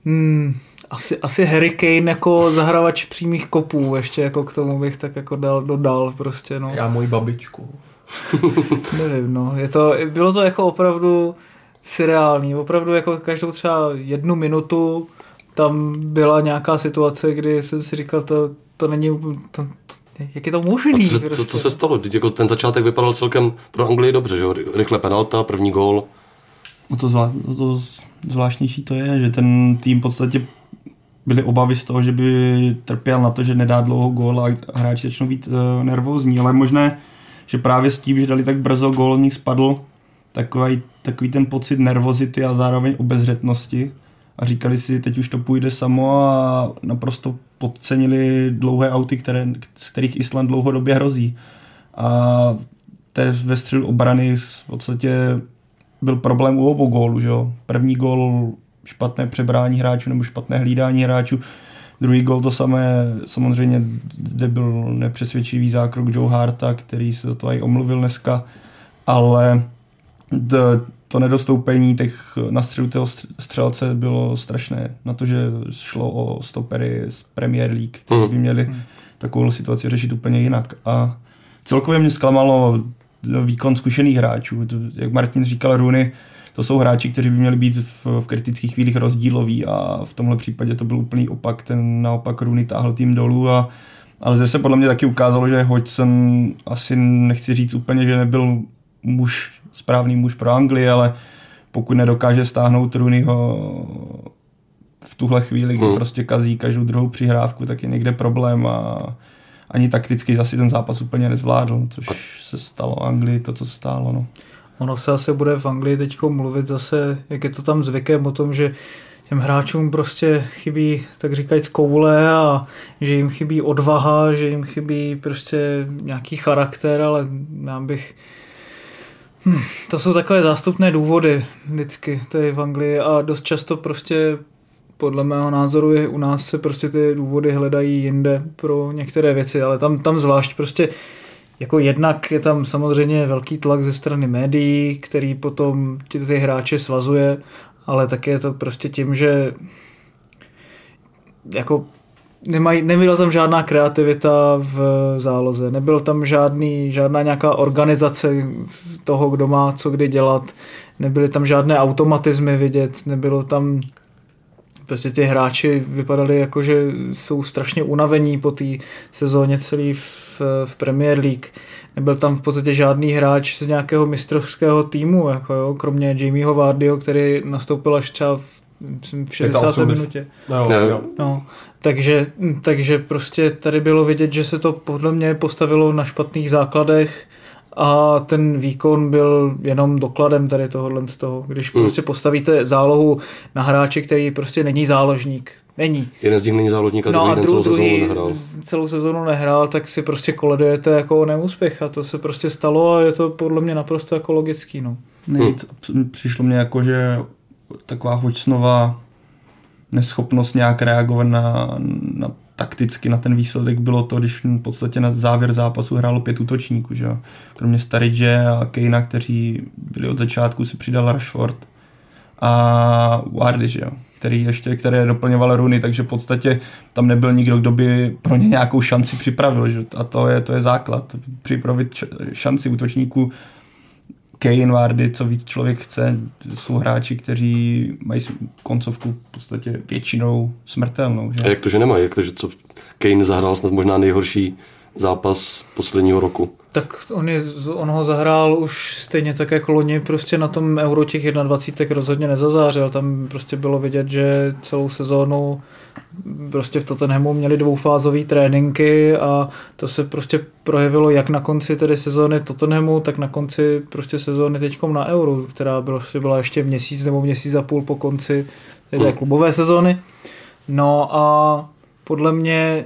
Hmm, asi, asi Harry Kane jako zahravač přímých kopů, ještě jako k tomu bych tak jako dal, dodal prostě, no. Já moji babičku. (laughs) Nevím, no. Je to, bylo to jako opravdu surreální. Opravdu jako každou třeba jednu minutu tam byla nějaká situace, kdy jsem si říkal, to, to není, to, to, jak je to možný? co, se, prostě. co, co se stalo? Teď jako ten začátek vypadal celkem pro Anglii dobře, že jo? Rychle penalta, první gól. O to, zvlá, o to zvláštnější to je, že ten tým v podstatě byly obavy z toho, že by trpěl na to, že nedá dlouho gól a hráči začnou být uh, nervózní, ale možné, že právě s tím, že dali tak brzo gól, z nich spadl takový, takový ten pocit nervozity a zároveň obezřetnosti a říkali si, teď už to půjde samo a naprosto podcenili dlouhé auty, které, z kterých Island dlouhodobě hrozí. A té ve středu obrany v podstatě byl problém u obou gólů. Že jo? První gól špatné přebrání hráčů nebo špatné hlídání hráčů. Druhý gol to samé, samozřejmě zde byl nepřesvědčivý zákrok Joe Harta, který se za to i omluvil dneska, ale to nedostoupení těch na středu toho střelce bylo strašné. Na to, že šlo o stopery z Premier League, kteří by měli hmm. takovou situaci řešit úplně jinak. A celkově mě zklamalo výkon zkušených hráčů. Jak Martin říkal, Rooney, to jsou hráči, kteří by měli být v, v kritických chvílích rozdíloví a v tomhle případě to byl úplný opak. Ten naopak Rooney táhl tým dolů a ale zde se podle mě taky ukázalo, že Hodgson asi nechci říct úplně, že nebyl muž, správný muž pro Anglii, ale pokud nedokáže stáhnout Rooneyho v tuhle chvíli, kdy hmm. prostě kazí každou druhou přihrávku, tak je někde problém a ani takticky zase ten zápas úplně nezvládl, což se stalo Anglii, to, co se stálo. No. Ono se asi bude v Anglii teď mluvit zase, jak je to tam zvykem o tom, že těm hráčům prostě chybí, tak říkajíc, koule a že jim chybí odvaha, že jim chybí prostě nějaký charakter, ale já bych Hmm, to jsou takové zástupné důvody vždycky tady v Anglii a dost často prostě podle mého názoru je u nás se prostě ty důvody hledají jinde pro některé věci, ale tam, tam zvlášť prostě jako jednak je tam samozřejmě velký tlak ze strany médií, který potom ty, ty hráče svazuje, ale také je to prostě tím, že jako nemaj, nebyla tam žádná kreativita v záloze, nebyl tam žádný, žádná nějaká organizace toho, kdo má co kdy dělat, nebyly tam žádné automatizmy vidět, nebylo tam prostě ty hráči vypadali jako, že jsou strašně unavení po té sezóně celý v, v Premier League. Nebyl tam v podstatě žádný hráč z nějakého mistrovského týmu, jako jo, kromě Jamieho Vardyho, který nastoupil až třeba v v 60. minutě. No, no. No, takže, takže prostě tady bylo vidět, že se to podle mě postavilo na špatných základech a ten výkon byl jenom dokladem tady tohohle z toho. Když hmm. prostě postavíte zálohu na hráče, který prostě není záložník. Není. Jeden z nich není záložník a no druhý a druhý, celou sezónu nehrál. celou sezónu nehrál, tak si prostě koledujete jako neúspěch a to se prostě stalo a je to podle mě naprosto jako logický. No. Nejvíc, hmm. Přišlo mě jako, že taková hočnová neschopnost nějak reagovat na, na takticky na ten výsledek bylo to, když v podstatě na závěr zápasu hrálo pět útočníků, že Kromě Starydže a Kejna, kteří byli od začátku, si přidal Rashford a Wardy, že jo? který ještě, které doplňoval Runy, takže v podstatě tam nebyl nikdo, kdo by pro ně nějakou šanci připravil, že? a to je, to je základ. Připravit šanci útočníků Kane, Vardy, co víc člověk chce, jsou hráči, kteří mají koncovku v podstatě většinou smrtelnou. Že? A jak to, že nemají? Jak to, že co Kane zahrál snad možná nejhorší zápas posledního roku? Tak on, je, on ho zahrál už stejně tak jako loni, prostě na tom Euro těch 21 rozhodně nezazářil. Tam prostě bylo vidět, že celou sezónu prostě v Tottenhamu měli dvoufázové tréninky a to se prostě projevilo jak na konci tedy sezóny Tottenhamu, tak na konci prostě sezóny teďkom na Euro, která byla, byla ještě měsíc nebo měsíc a půl po konci té hmm. klubové sezóny. No a podle mě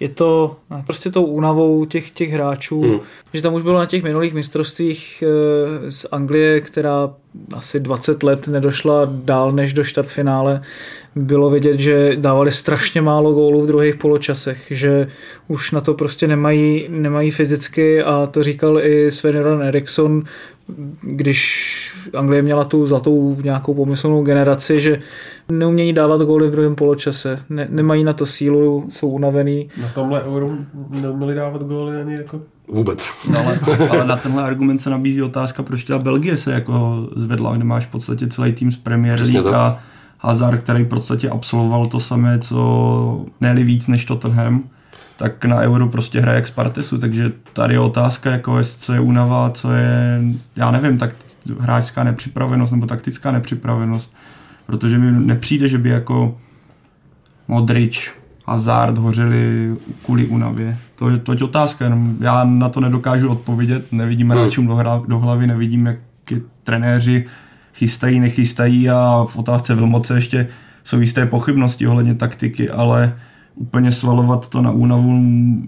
je to no, prostě tou únavou těch, těch hráčů, hmm. že tam už bylo na těch minulých mistrovstvích e, z Anglie, která asi 20 let nedošla dál než do čtvrtfinále, bylo vidět, že dávali strašně málo gólů v druhých poločasech, že už na to prostě nemají, nemají fyzicky a to říkal i Sven Eriksson, když Anglie měla tu zlatou nějakou pomyslnou generaci, že neumějí dávat góly v druhém poločase, ne, nemají na to sílu, jsou unavený. Na tomhle euro neuměli dávat góly ani jako Vůbec. No, ale, ale na tenhle argument se nabízí otázka, proč teda Belgie se jako zvedla, kde máš v podstatě celý tým z Premier League a Hazard, který v podstatě absolvoval to samé, co ne víc než Tottenham, tak na Euro prostě hraje jak Spartesu, takže tady je otázka, jako jest, co je únava, co je, já nevím, tak hráčská nepřipravenost nebo taktická nepřipravenost, protože mi nepřijde, že by jako Modrič, Hazard hořeli kvůli únavě. To, to je otázka, jenom já na to nedokážu odpovědět, nevidím hmm. hráčům do, hra, do hlavy, nevidím, jak trenéři chystají, nechystají a v otázce Vilmoce ještě jsou jisté pochybnosti ohledně taktiky, ale úplně svalovat to na únavu,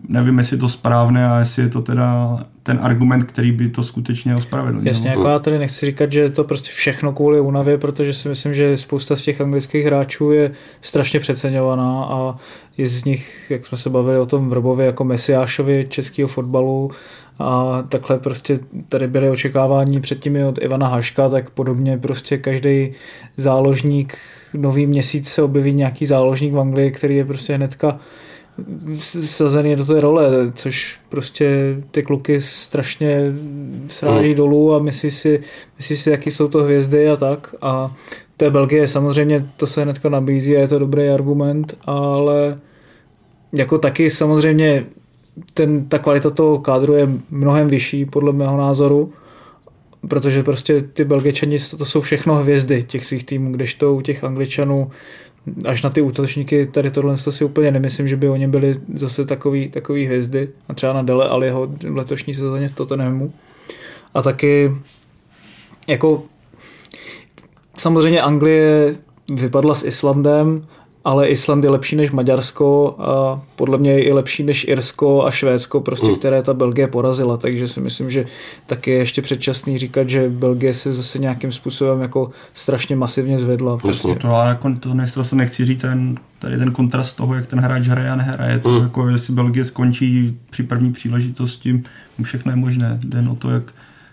nevím, jestli je to správné a jestli je to teda ten argument, který by to skutečně ospravedlnil. Jasně, jako já tady nechci říkat, že je to prostě všechno kvůli únavě, protože si myslím, že spousta z těch anglických hráčů je strašně přeceňovaná a je z nich, jak jsme se bavili o tom Vrbově, jako Mesiášovi českého fotbalu a takhle prostě tady byly očekávání předtím i od Ivana Haška, tak podobně prostě každý záložník nový měsíc se objeví nějaký záložník v Anglii, který je prostě hnedka sazený do té role, což prostě ty kluky strašně sráží mm. dolů a myslí si, myslí si, jaký jsou to hvězdy a tak. A to je Belgie, samozřejmě to se hnedka nabízí a je to dobrý argument, ale jako taky samozřejmě ten, ta kvalita toho kádru je mnohem vyšší, podle mého názoru, protože prostě ty Belgičani, to, to jsou všechno hvězdy těch svých týmů, kdežto u těch Angličanů až na ty útočníky, tady tohle to si úplně nemyslím, že by oni byli zase takový, takový hvězdy, a třeba na Dele Aliho v letošní sezóně v Tottenhamu. A taky jako samozřejmě Anglie vypadla s Islandem, ale Island je lepší než Maďarsko a podle mě je i lepší než Irsko a Švédsko, prostě, mm. které ta Belgie porazila, takže si myslím, že taky je ještě předčasný říkat, že Belgie se zase nějakým způsobem jako strašně masivně zvedla. Prostě. To, ale jako to, to se nechci říct, ten, tady ten kontrast toho, jak ten hráč hraje a nehraje, to mm. jako jestli Belgie skončí při první příležitosti, všechno je možné, den o to, jak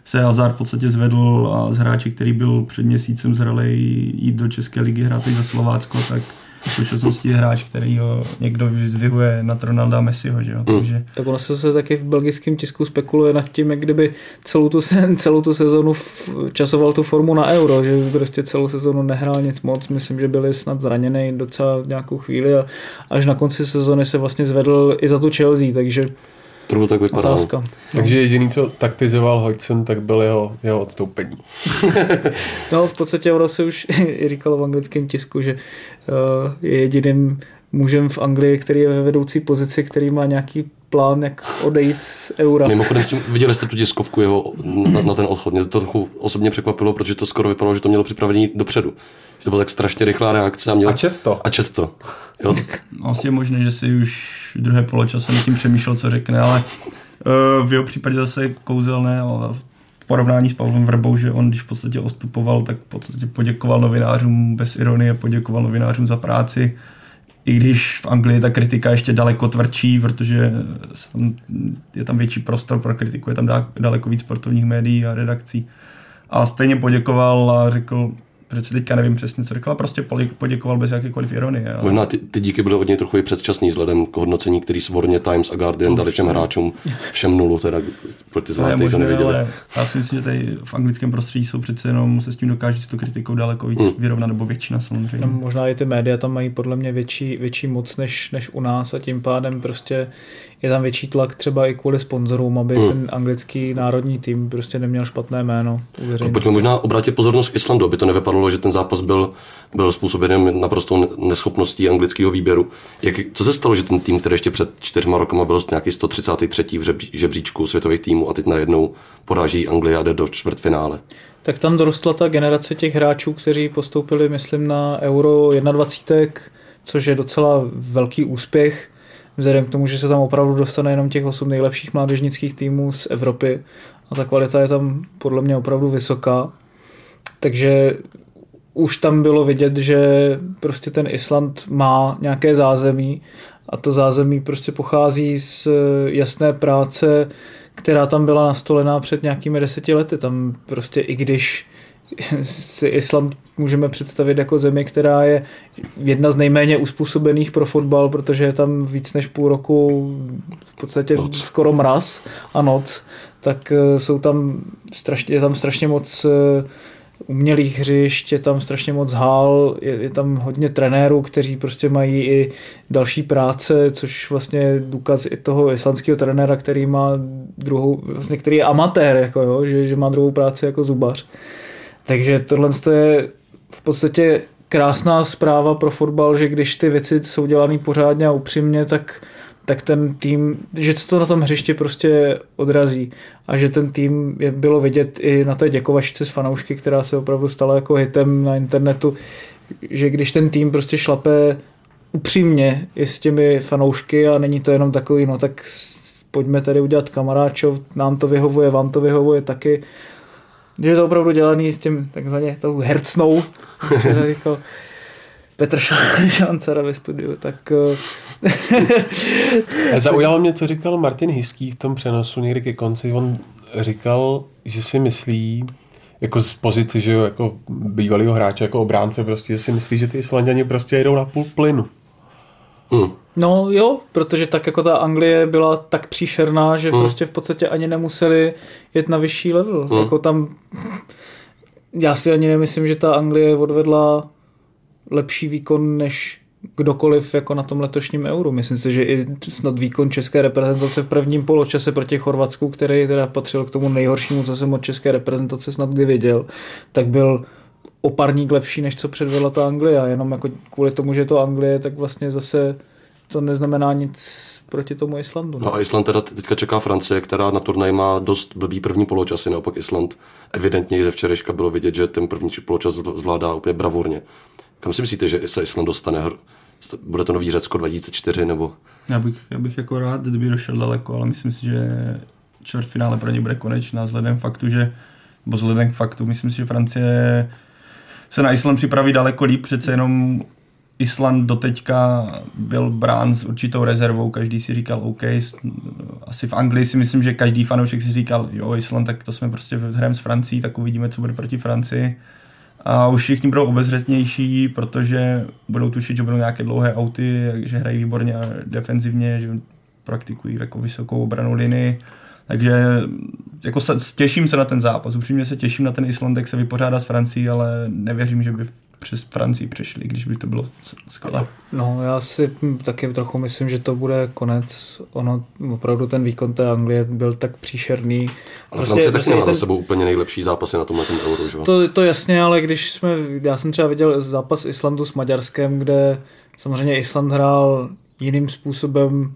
se Hazard v podstatě zvedl a z hráče, který byl před měsícem zralej jít do České ligy hrát za Slovácko, tak v současnosti hráč, který ho někdo vyhuje na Ronalda Messiho, že jo? Mm. Takže... Tak ono se, se taky v belgickém tisku spekuluje nad tím, jak kdyby celou tu, celou tu sezonu časoval tu formu na euro, že prostě celou sezonu nehrál nic moc, myslím, že byli snad zraněný docela nějakou chvíli a až na konci sezony se vlastně zvedl i za tu Chelsea, takže Trochu tak vypadalo. Otázka. No. Takže jediný, co taktizoval Hodgson, tak byl jeho, jeho odstoupení. (laughs) no, v podstatě ono se už (laughs) říkalo v anglickém tisku, že uh, je jediným mužem v Anglii, který je ve vedoucí pozici, který má nějaký plán, jak odejít z eura. Mimochodem, viděli jste tu tiskovku jeho na, na ten odchod. Mě to trochu osobně překvapilo, protože to skoro vypadalo, že to mělo připravený dopředu. Že to byla tak strašně rychlá reakce. A, měl... a čet to. A čet to. Jo? No, asi je možné, že si už v druhé poločase tím přemýšlel, co řekne, ale uh, v jeho případě zase kouzelné, ale v porovnání s Pavlem Vrbou, že on, když v podstatě ostupoval, tak v podstatě poděkoval novinářům bez ironie, poděkoval novinářům za práci, i když v Anglii ta kritika ještě daleko tvrdší, protože je tam větší prostor pro kritiku, je tam daleko víc sportovních médií a redakcí. A stejně poděkoval a řekl, protože teďka nevím přesně, co řekla, prostě poděkoval bez jakékoliv ironie. Ale... Možná ty, ty díky byly od něj trochu i předčasný vzhledem k hodnocení, který svorně Times a Guardian dali všem hráčům, všem nulu, teda pro ty z vás, to neviděli. Ale já si myslím, že tady v anglickém prostředí jsou přece jenom, se s tím dokáží s tou kritikou daleko víc hmm. vyrovnat, nebo většina samozřejmě. No, možná i ty média tam mají podle mě větší, větší moc než, než u nás a tím pádem prostě je tam větší tlak třeba i kvůli sponzorům, aby hmm. ten anglický národní tým prostě neměl špatné jméno. Pojďme možná obrátit pozornost k Islandu, aby to nevypadlo vypadalo, že ten zápas byl, byl způsoben naprostou neschopností anglického výběru. Jak, co se stalo, že ten tým, který ještě před čtyřma rokama byl nějaký 133. v žebříčku světových týmů a teď najednou poráží Anglie a jde do čtvrtfinále? Tak tam dorostla ta generace těch hráčů, kteří postoupili, myslím, na Euro 21, což je docela velký úspěch vzhledem k tomu, že se tam opravdu dostane jenom těch 8 nejlepších mládežnických týmů z Evropy a ta kvalita je tam podle mě opravdu vysoká. Takže už tam bylo vidět, že prostě ten Island má nějaké zázemí a to zázemí prostě pochází z jasné práce, která tam byla nastolená před nějakými deseti lety. Tam prostě i když si Island můžeme představit jako zemi, která je jedna z nejméně uspůsobených pro fotbal, protože je tam víc než půl roku v podstatě noc. skoro mraz a noc, tak eh, jsou tam strašně, je tam strašně moc eh, umělých hřišť, je tam strašně moc hál, je, je tam hodně trenérů, kteří prostě mají i další práce, což vlastně je důkaz i toho islandského trenéra, který má druhou, vlastně který je amatér, jako jo, že, že má druhou práci jako zubař. Takže tohle je v podstatě krásná zpráva pro fotbal, že když ty věci jsou dělané pořádně a upřímně, tak tak ten tým, že se to na tom hřišti prostě odrazí. A že ten tým je, bylo vidět i na té děkovačce s fanoušky, která se opravdu stala jako hitem na internetu, že když ten tým prostě šlape upřímně i s těmi fanoušky a není to jenom takový, no tak pojďme tady udělat kamaráčov, nám to vyhovuje, vám to vyhovuje taky, že je to opravdu dělaný s tím takzvaně tou hercnou, (laughs) říkal Petr Šancara ve studiu, tak... Eh, (laughs) zaujalo mě, co říkal Martin Hiský v tom přenosu někdy ke konci. On říkal, že si myslí, jako z pozici, že jo, jako bývalého hráče, jako obránce, prostě, že si myslí, že ty Islanděni prostě jedou na půl plynu. Hmm. No jo, protože tak jako ta Anglie byla tak příšerná, že hmm. prostě v podstatě ani nemuseli jet na vyšší level. Hmm. Jako tam, já si ani nemyslím, že ta Anglie odvedla lepší výkon než kdokoliv jako na tom letošním euru. Myslím si, že i snad výkon české reprezentace v prvním poločase proti Chorvatsku, který teda patřil k tomu nejhoršímu, co jsem od české reprezentace snad kdy viděl, tak byl oparník lepší, než co předvedla ta Anglie. A jenom jako kvůli tomu, že je to Anglie, tak vlastně zase to neznamená nic proti tomu Islandu. No, no a Island teda teďka čeká Francie, která na turnaj má dost blbý první poločasy, naopak Island evidentně ze včerejška bylo vidět, že ten první poločas zvládá úplně bravurně. Kam si myslíte, že se Island dostane? Bude to nový Řecko 2004 nebo? Já bych, já bych jako rád, kdyby došel daleko, ale myslím si, že čtvrtfinále pro ně bude konečná vzhledem faktu, že nebo vzhledem k faktu, myslím si, že Francie se na Island připraví daleko líp, přece jenom Island doteďka byl brán s určitou rezervou, každý si říkal OK, asi v Anglii si myslím, že každý fanoušek si říkal, jo, Island, tak to jsme prostě hrajeme s Francií, tak uvidíme, co bude proti Francii. A už všichni budou obezřetnější, protože budou tušit, že budou nějaké dlouhé auty, že hrají výborně defenzivně, že praktikují jako vysokou obranu linii. Takže jako se, těším se na ten zápas. Upřímně se těším na ten Island, jak se vypořádá s Francií, ale nevěřím, že by přes Francii přešli, když by to bylo skvělé. No, já si taky trochu myslím, že to bude konec. Ono, opravdu ten výkon té Anglie byl tak příšerný. Ale prostě, Francie tak prostě měla ten... za sebou úplně nejlepší zápasy na tomhle tom euro, že? To, to jasně, ale když jsme, já jsem třeba viděl zápas Islandu s Maďarskem, kde samozřejmě Island hrál jiným způsobem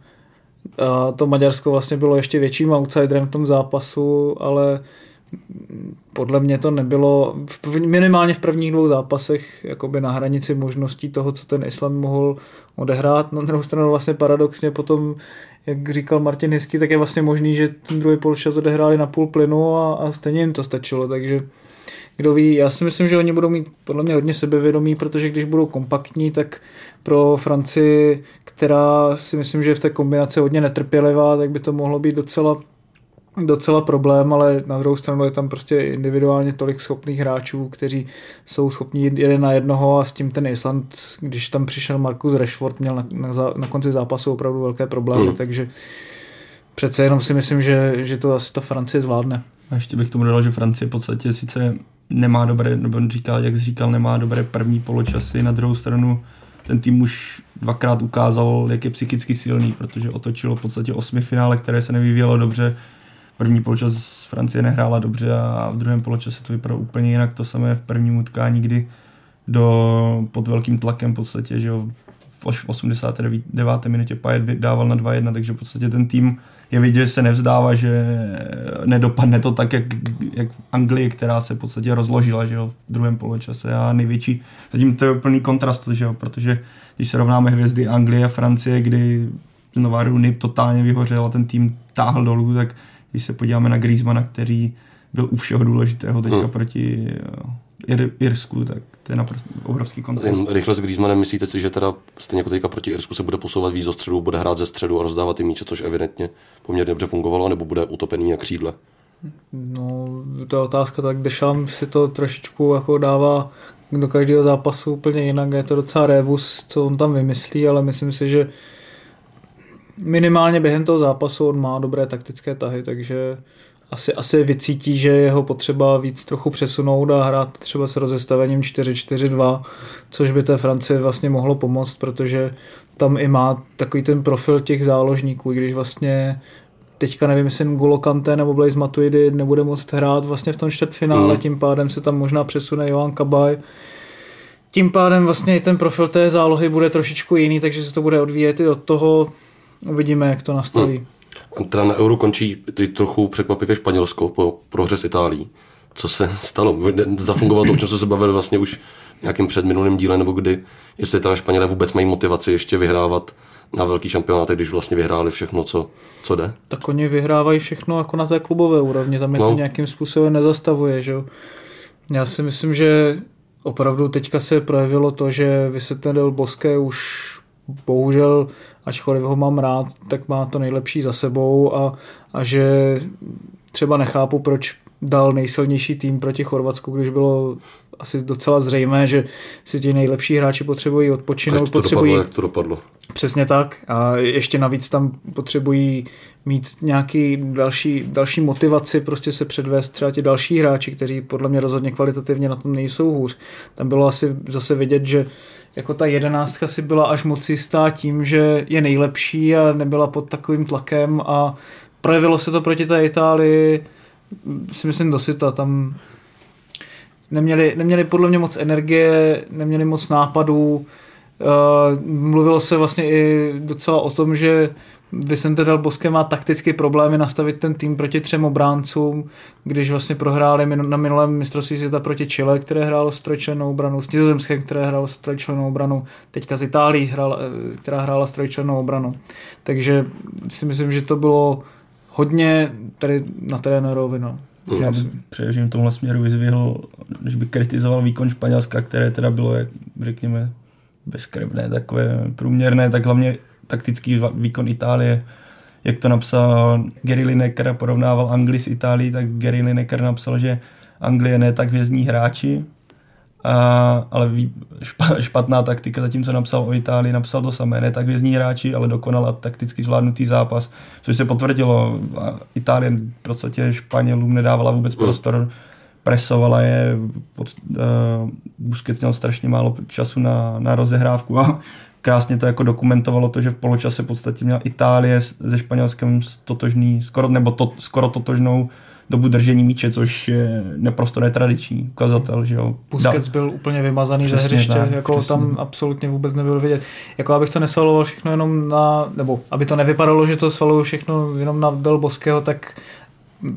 a to Maďarsko vlastně bylo ještě větším outsiderem v tom zápasu, ale podle mě to nebylo minimálně v prvních dvou zápasech jakoby na hranici možností toho, co ten Island mohl odehrát. Na druhou stranu vlastně paradoxně potom, jak říkal Martin Hisky, tak je vlastně možný, že ten druhý polčas odehráli na půl plynu a, a stejně jim to stačilo, takže kdo ví, já si myslím, že oni budou mít podle mě hodně sebevědomí, protože když budou kompaktní, tak pro Francii, která si myslím, že je v té kombinaci hodně netrpělivá, tak by to mohlo být docela docela problém, ale na druhou stranu je tam prostě individuálně tolik schopných hráčů, kteří jsou schopni jít jeden na jednoho a s tím ten Island, když tam přišel Markus Rashford, měl na, na, na konci zápasu opravdu velké problémy, mm. takže přece jenom si myslím, že, že to asi ta Francie zvládne. A ještě bych tomu dodal, že Francie v podstatě sice nemá dobré, nebo on říkal, jak jsi říkal, nemá dobré první poločasy, na druhou stranu ten tým už dvakrát ukázal, jak je psychicky silný, protože otočilo v podstatě osmi finále, které se nevyvíjelo dobře, první poločas Francie nehrála dobře a v druhém poločase to vypadalo úplně jinak. To samé v prvním utkání, kdy do, pod velkým tlakem v podstatě, že v 89. minutě Payet dával na 2-1, takže v podstatě ten tým je vidět, že se nevzdává, že nedopadne to tak, jak, jak v Anglii, která se v podstatě rozložila že jo, v druhém poločase a největší, zatím to je plný kontrast, že jo, protože když se rovnáme hvězdy Anglie a Francie, kdy Nová Rooney totálně vyhořel a ten tým táhl dolů, tak když se podíváme na Griezmana, který byl u všeho důležitého teďka hmm. proti Ir- Irsku, tak to je naprosto obrovský kontrast. Jen rychle s Griezmannem myslíte si, že teda stejně jako teďka proti Irsku se bude posouvat víc do středu, bude hrát ze středu a rozdávat ty míče, což evidentně poměrně dobře fungovalo, nebo bude utopený na křídle? No, to je otázka, tak Dešam si to trošičku jako dává do každého zápasu úplně jinak, je to docela rebus, co on tam vymyslí, ale myslím si, že minimálně během toho zápasu on má dobré taktické tahy, takže asi, asi vycítí, že jeho potřeba víc trochu přesunout a hrát třeba s rozestavením 4-4-2, což by té Francii vlastně mohlo pomoct, protože tam i má takový ten profil těch záložníků, i když vlastně teďka nevím, jestli N'Golo Kante nebo Blaise Matuidi nebude moct hrát vlastně v tom čtvrtfinále, mm. tím pádem se tam možná přesune Johan Kabaj. Tím pádem vlastně i ten profil té zálohy bude trošičku jiný, takže se to bude odvíjet i od toho. Uvidíme, jak to nastaví. Mm. Teda na Euro končí teď trochu překvapivě Španělsko po prohře s Itálií. Co se stalo? Zafungovalo to, o čem jsme se bavili vlastně už nějakým předminulým díle, nebo kdy, jestli teda Španělé vůbec mají motivaci ještě vyhrávat na velký šampionát, když vlastně vyhráli všechno, co, co jde? Tak oni vyhrávají všechno jako na té klubové úrovni, tam je no. to nějakým způsobem nezastavuje, že jo. Já si myslím, že opravdu teďka se projevilo to, že Vicente Boské už bohužel, ačkoliv ho mám rád, tak má to nejlepší za sebou a, a že třeba nechápu, proč dal nejsilnější tým proti Chorvatsku, když bylo asi docela zřejmé, že si ti nejlepší hráči potřebují odpočinout. Jak to potřebují... dopadlo, jak to dopadlo. Přesně tak. A ještě navíc tam potřebují mít nějaký další, další motivaci, prostě se předvést třeba ti další hráči, kteří podle mě rozhodně kvalitativně na tom nejsou hůř. Tam bylo asi zase vidět, že jako ta jedenáctka si byla až moc jistá tím, že je nejlepší a nebyla pod takovým tlakem a projevilo se to proti té Itálii si myslím dosyta, tam neměli, neměli podle mě moc energie, neměli moc nápadů, uh, mluvilo se vlastně i docela o tom, že Vicente del Bosque má takticky problémy nastavit ten tým proti třem obráncům, když vlastně prohráli na minulém mistrovství světa proti Chile, které hrálo s trojčlennou obranou, s Nizozemskem, které hrálo s trojčlennou obranou, teďka z Itálií, hrála, která hrála s trojčlennou obranou. Takže si myslím, že to bylo hodně tady na trenérovi. No. Já bych především v tomhle směru vyzvihl, když by kritizoval výkon Španělska, které teda bylo, jak řekněme, bezkrevné, takové průměrné, tak hlavně taktický výkon Itálie, jak to napsal Gary Lineker, porovnával Anglii s Itálií, tak Gary Lineker napsal, že Anglie ne tak vězní hráči, a, ale špatná taktika, zatímco napsal o Itálii, napsal to samé, ne tak vězní hráči, ale dokonale takticky zvládnutý zápas, což se potvrdilo. A Itálie v podstatě Španělům nedávala vůbec prostor, presovala je, pod, uh, Busquets měl strašně málo času na, na rozehrávku a krásně to jako dokumentovalo to, že v poločase v podstatě měla Itálie se Španělskem totožný, skoro, nebo to, skoro totožnou dobu držení míče, což je naprosto netradiční ukazatel. Že jo. Busquets da. byl úplně vymazaný přesně ze hřiště, tak, jako přesně. tam absolutně vůbec nebyl vidět. Jako abych to nesvaloval všechno jenom na, nebo aby to nevypadalo, že to svaluju všechno jenom na Del Boského, tak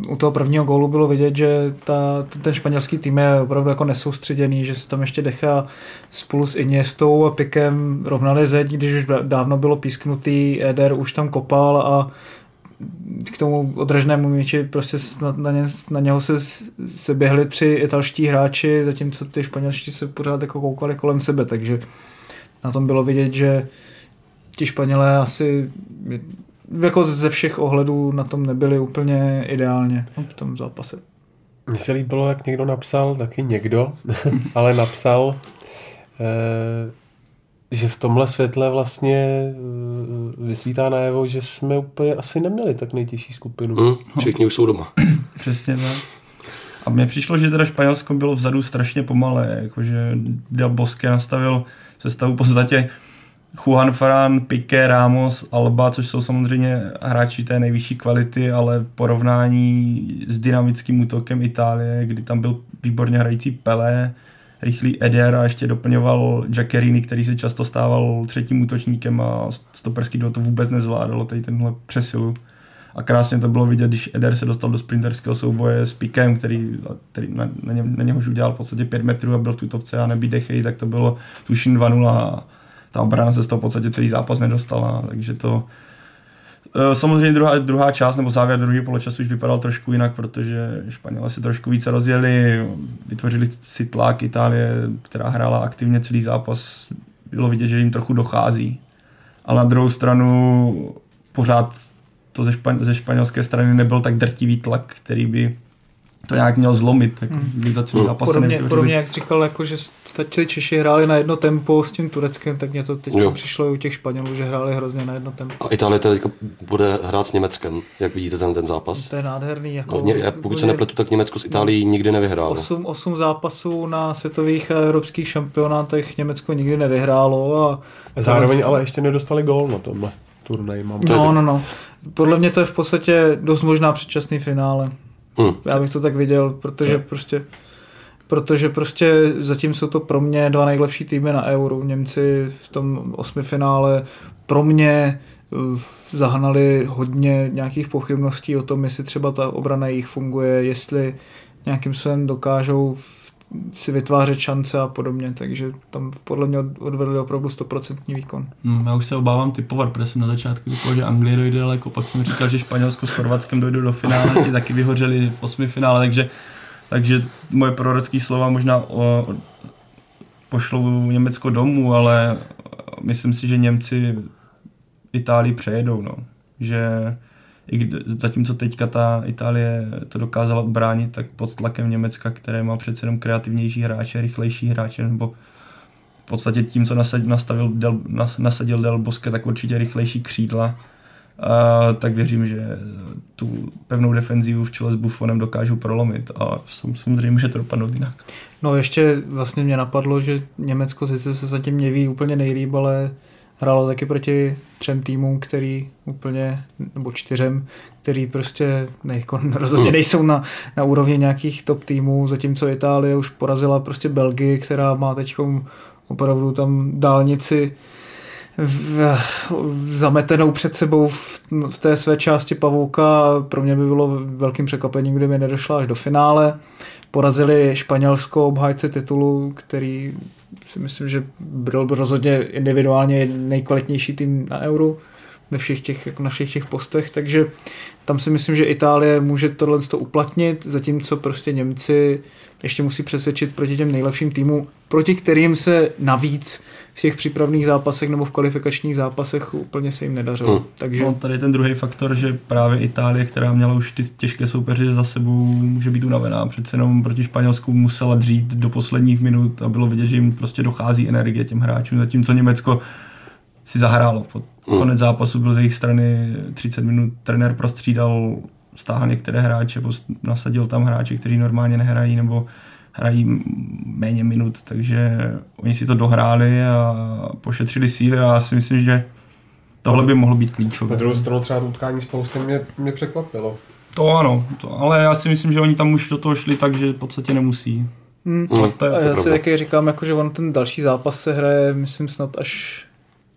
u toho prvního gólu bylo vidět, že ta, ten španělský tým je opravdu jako nesoustředěný, že se tam ještě dechá spolu s Iniestou a Pikem rovnali zeď, když už dávno bylo písknutý, Eder už tam kopal a k tomu odražnému míči prostě na, na, ně, na něho se, se běhli tři italští hráči, zatímco ty španělští se pořád jako koukali kolem sebe, takže na tom bylo vidět, že ti Španělé asi jako ze všech ohledů na tom nebyli úplně ideálně v tom zápase. Mně se líbilo, jak někdo napsal, taky někdo, (laughs) ale napsal, eh, že v tomhle světle vlastně eh, vysvítá najevo, že jsme úplně asi neměli tak nejtěžší skupinu. Mm, všichni už jsou doma. (clears throat) Přesně tak. A mně přišlo, že teda Španělsko bylo vzadu strašně pomalé, jakože Del Bosque nastavil sestavu v podstatě Juan Piqué, Ramos, Alba, což jsou samozřejmě hráči té nejvyšší kvality, ale v porovnání s dynamickým útokem Itálie, kdy tam byl výborně hrající Pelé, rychlý Eder a ještě doplňoval Jackerini, který se často stával třetím útočníkem a stoperský do to vůbec nezvládalo, tady tenhle přesilu. A krásně to bylo vidět, když Eder se dostal do sprinterského souboje s Pikem, který, který na, na, ně, na něhož udělal v podstatě 5 metrů a byl v tutovce a nebýt Dechej, tak to bylo tuším 2-0 a ta obrana se z toho v podstatě celý zápas nedostala, takže to eh, Samozřejmě druhá, druhá část nebo závěr druhý poločasu už vypadal trošku jinak, protože Španělé se trošku více rozjeli, vytvořili si tlak Itálie, která hrála aktivně celý zápas, bylo vidět, že jim trochu dochází. Ale na druhou stranu pořád to ze, špaň, ze španělské strany nebyl tak drtivý tlak, který by to nějak měl zlomit, jako, hmm. za celý zápas podobně, podobně, jak jsi říkal, jako, že ty Češi hráli na jedno tempo s tím Tureckem, tak mě to teď jo. přišlo i u těch Španělů, že hráli hrozně na jedno tempo. A Itálie teď bude hrát s Německem, jak vidíte ten, ten zápas. To je nádherný. Jako, no, ně, pokud se nepletu, tak Německo s Itálií no, nikdy nevyhrálo. Osm, osm zápasů na světových a evropských šampionátech Německo nikdy nevyhrálo. A Zároveň ale ještě nedostali gól na tomhle turnaji. Mám no, no, no. Podle mě to je v podstatě dost možná předčasný finále. Hmm. Já bych to tak viděl, protože hmm. prostě protože prostě zatím jsou to pro mě dva nejlepší týmy na Euro. Němci v tom osmifinále pro mě eh, zahnali hodně nějakých pochybností o tom, jestli třeba ta obrana jich funguje, jestli nějakým způsobem dokážou si vytvářet šance a podobně, takže tam podle mě odvedli opravdu 100% výkon. Hmm, já už se obávám typovat, protože jsem na začátku typoval, že Anglie dojde daleko, pak jsem říkal, že Španělsko s Chorvatskem dojde do finále, ty taky vyhořeli v osmi finále, takže, takže moje prorocké slova možná o, pošlou Německo domů, ale myslím si, že Němci Itálii přejedou, no. že i kdy, zatímco teďka ta Itálie to dokázala ubránit, tak pod tlakem Německa, které má přece jenom kreativnější hráče, rychlejší hráče, nebo v podstatě tím, co nasadil, nastavil Del, nasadil Del Bosque, tak určitě rychlejší křídla, a, tak věřím, že tu pevnou defenzivu v čele s Buffonem dokážou prolomit a samozřejmě může to dopadnout jinak. No ještě vlastně mě napadlo, že Německo sice se zatím neví úplně nejlíp, ale hrálo taky proti třem týmům, který úplně, nebo čtyřem, který prostě ne, (laughs) rozhodně hmm. nejsou na, na úrovni nějakých top týmů, zatímco Itálie už porazila prostě Belgii, která má teď opravdu tam dálnici v, zametenou před sebou v, v té své části pavouka. Pro mě by bylo velkým překvapením, kdyby nedošla až do finále. Porazili Španělsko, obhájce titulu, který si myslím, že byl rozhodně individuálně nejkvalitnější tým na Euro ve všech těch, jako na všech těch postech, takže tam si myslím, že Itálie může tohle to uplatnit, zatímco prostě Němci ještě musí přesvědčit proti těm nejlepším týmům, proti kterým se navíc v těch přípravných zápasech nebo v kvalifikačních zápasech úplně se jim nedařilo. Hmm. Takže... No, tady ten druhý faktor, že právě Itálie, která měla už ty těžké soupeře za sebou, může být unavená. Přece jenom proti Španělsku musela dřít do posledních minut a bylo vidět, že jim prostě dochází energie těm hráčům, zatímco Německo si zahrálo. Pod hmm. konec zápasu byl z jejich strany 30 minut, trenér prostřídal, stáhl některé hráče, nasadil tam hráče, kteří normálně nehrají nebo hrají méně minut, takže oni si to dohráli a pošetřili síly a já si myslím, že tohle by mohlo být klíčové. Na druhou stranu třeba to utkání s Polskem mě, mě překvapilo. To ano, to, ale já si myslím, že oni tam už do toho šli tak, že v podstatě nemusí. Hmm. To, to je a já si taky říkám, jako, že on ten další zápas se hraje, myslím snad až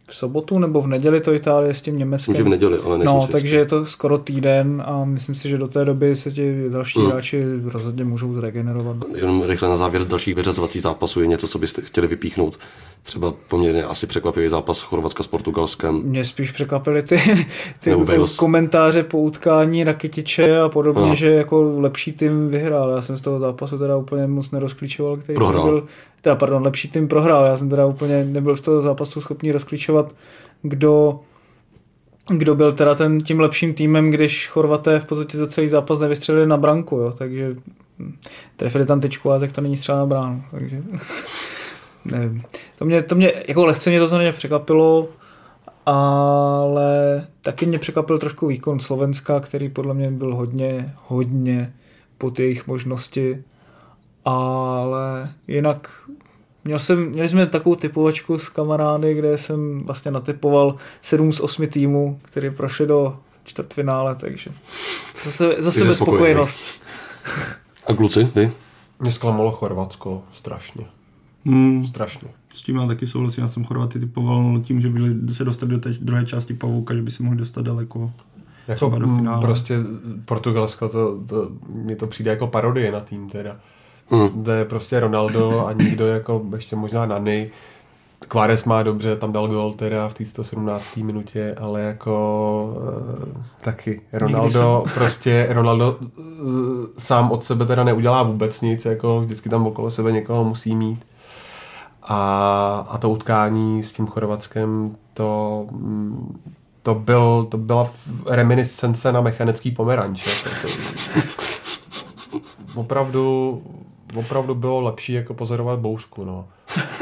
v sobotu nebo v neděli to Itálie s tím Německem. Může v neděli, ale No, takže je to skoro týden a myslím si, že do té doby se ti další hmm. hráči rozhodně můžou zregenerovat. Jenom rychle na závěr z dalších vyřazovacích zápasů je něco, co byste chtěli vypíchnout. Třeba poměrně asi překvapivý zápas Chorvatska s Portugalskem. Mě spíš překvapily ty, (laughs) ty komentáře po utkání Rakitiče a podobně, no. že jako lepší tým vyhrál. Já jsem z toho zápasu teda úplně moc nerozklíčoval, který Prohrál. byl teda pardon, lepší tým prohrál. Já jsem teda úplně nebyl z toho zápasu schopný rozklíčovat, kdo kdo byl teda ten, tím lepším týmem, když Chorvaté v podstatě za celý zápas nevystřelili na branku, jo, takže trefili tam tyčku, ale tak to není střela na bránu, takže (laughs) nevím. To mě, to mě, jako lehce mě to samozřejmě překvapilo, ale taky mě překvapil trošku výkon Slovenska, který podle mě byl hodně, hodně pod jejich možnosti ale jinak Měl jsem, měli jsme takovou typovačku s kamarády, kde jsem vlastně natypoval 7 z 8 týmů, který prošli do čtvrtfinále, takže zase, zase bezpokojenost. A kluci, vy? Mě zklamalo Chorvatsko strašně. Hmm. Strašně. S tím já taky souhlasím, já jsem Chorvaty typoval tím, že by se dostali do té druhé části pavouka, že by se mohli dostat daleko. Jako do finále. prostě Portugalsko, to, to, mně to přijde jako parodie na tým teda. Mm. To je prostě Ronaldo a nikdo jako ještě možná Nany. Kváres má dobře, tam dal gol teda v té 117. minutě, ale jako uh, taky Ronaldo jsem... prostě, Ronaldo uh, sám od sebe teda neudělá vůbec nic, jako vždycky tam okolo sebe někoho musí mít. A, a to utkání s tím Chorvatskem, to, mm, to, byl, to byla reminiscence na mechanický pomeranč. (laughs) opravdu, opravdu bylo lepší jako pozorovat bouřku. No.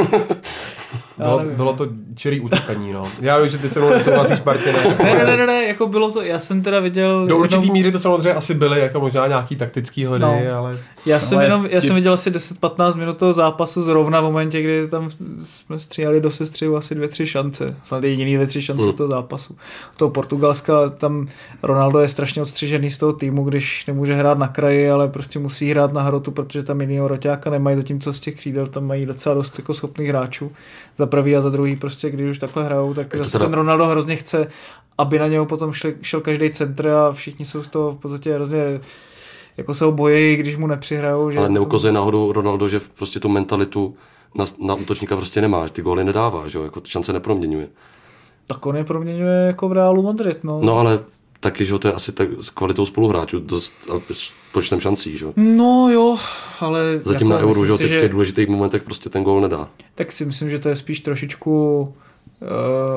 (laughs) Bylo, bylo to čirý utopení, no. Já vím, že ty se mnou nesouhlasíš, Martine. ne, ne, ne, ne, ne, jako bylo to, já jsem teda viděl... Do určitý jenom... míry to samozřejmě asi byly jako možná nějaký taktický hody, no. ale... Já jsem, ale jenom, já jsem viděl asi 10-15 minut toho zápasu zrovna v momentě, kdy tam jsme stříhali do sestřihu asi dvě, tři šance. Snad jediný dvě, tři šance mm. z toho zápasu. Toho Portugalska, tam Ronaldo je strašně odstřižený z toho týmu, když nemůže hrát na kraji, ale prostě musí hrát na hrotu, protože tam jinýho roťáka nemají, zatímco z těch křídel tam mají docela dost jako schopných hráčů. Za prvý a za druhý prostě, když už takhle hrajou, tak zase teda... ten Ronaldo hrozně chce, aby na něho potom šli, šel každý centr a všichni jsou z toho v podstatě hrozně jako se ho bojí, když mu nepřihrajou. Že Ale neukazuje náhodou Ronaldo, že prostě tu mentalitu na, na útočníka prostě nemá, ty góly nedává, že jo, jako šance neproměňuje. Tak on je proměňuje jako v Realu Madrid, no. No ale taky, že to je asi tak s kvalitou spoluhráčů, dost, počtem šancí, že? No jo, ale... Zatím jako na Euro, že v těch důležitých momentech prostě ten gól nedá. Tak si myslím, že to je spíš trošičku uh,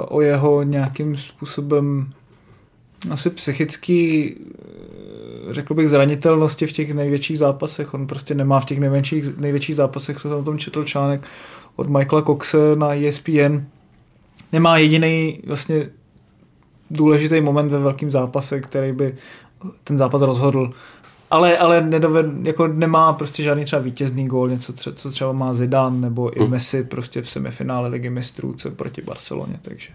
o jeho nějakým způsobem asi psychický, eh, řekl bych, zranitelnosti v těch největších zápasech. On prostě nemá v těch největších, největších zápasech, jsem o tom četl článek od Michaela Coxe na ESPN, nemá jediný vlastně důležitý moment ve velkém zápase, který by ten zápas rozhodl. Ale, ale nedoved, jako nemá prostě žádný třeba vítězný gól, něco, tře, co třeba má Zidane nebo i hm. Messi prostě v semifinále ligy mistrů, co proti Barceloně, takže.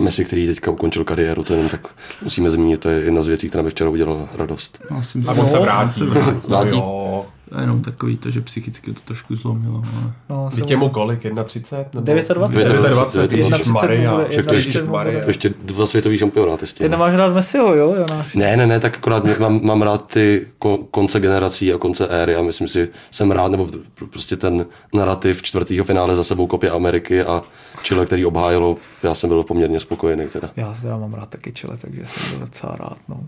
Messi, který teďka ukončil kariéru, to jenom tak musíme zmínit, to je jedna z věcí, která mi včera udělala radost. A on se vrátí. vrátí. No, jenom takový to, že psychicky to trošku zlomilo. Ale... No, Dítě mu kolik? 31? Nebo... 29. 29, Ježíš Maria. To ještě, to ještě dva světový šampionáty Ty nemáš rád Messiho, jo, Jonáš? Ne, ne, ne, tak akorát mám, mám rád ty konce generací a konce éry a myslím si, jsem rád, nebo prostě ten narrativ čtvrtého finále za sebou kopě Ameriky a Chile, který obhájilo, já jsem byl poměrně spokojený teda. Já teda mám rád taky Chile, takže jsem byl docela rád, no.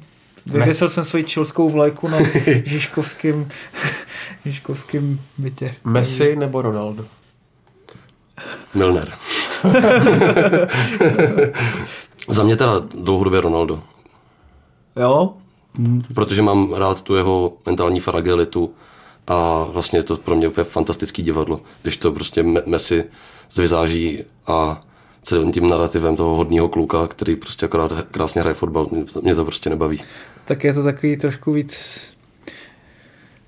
Vyvěsil jsem svoji čilskou vlajku na (laughs) Žižkovském, (laughs) Žižkovském bytě. Messi nebo Ronaldo? Milner. (laughs) Za mě teda dlouhodobě Ronaldo. Jo? Protože mám rád tu jeho mentální fragilitu a vlastně je to pro mě úplně fantastický divadlo, když to prostě Messi zvyzáží a celým tím narrativem toho hodního kluka, který prostě akorát krásně hraje fotbal, mě to prostě nebaví. Tak je to takový trošku víc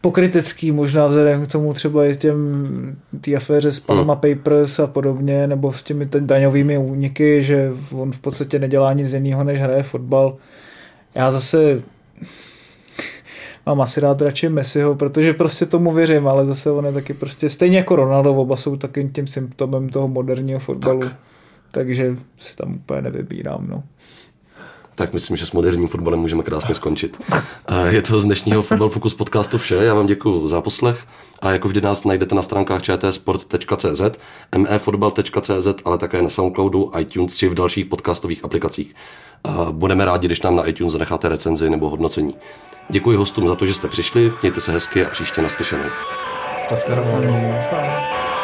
pokrytecký možná vzhledem k tomu třeba i těm té aféře s Panama hmm. Papers a podobně, nebo s těmi daňovými úniky, že on v podstatě nedělá nic jiného, než hraje fotbal. Já zase mám asi rád radši Messiho, protože prostě tomu věřím, ale zase on je taky prostě, stejně jako Ronaldo, oba jsou takým tím symptomem toho moderního fotbalu. Tak takže si tam úplně nevybírám. No. Tak myslím, že s moderním fotbalem můžeme krásně skončit. Je to z dnešního Fotbal Focus podcastu vše. Já vám děkuji za poslech a jako vždy nás najdete na stránkách čtsport.cz, mefotbal.cz, ale také na Soundcloudu, iTunes či v dalších podcastových aplikacích. Budeme rádi, když nám na iTunes zanecháte recenzi nebo hodnocení. Děkuji hostům za to, že jste přišli, mějte se hezky a příště naslyšenou. Naschledanou.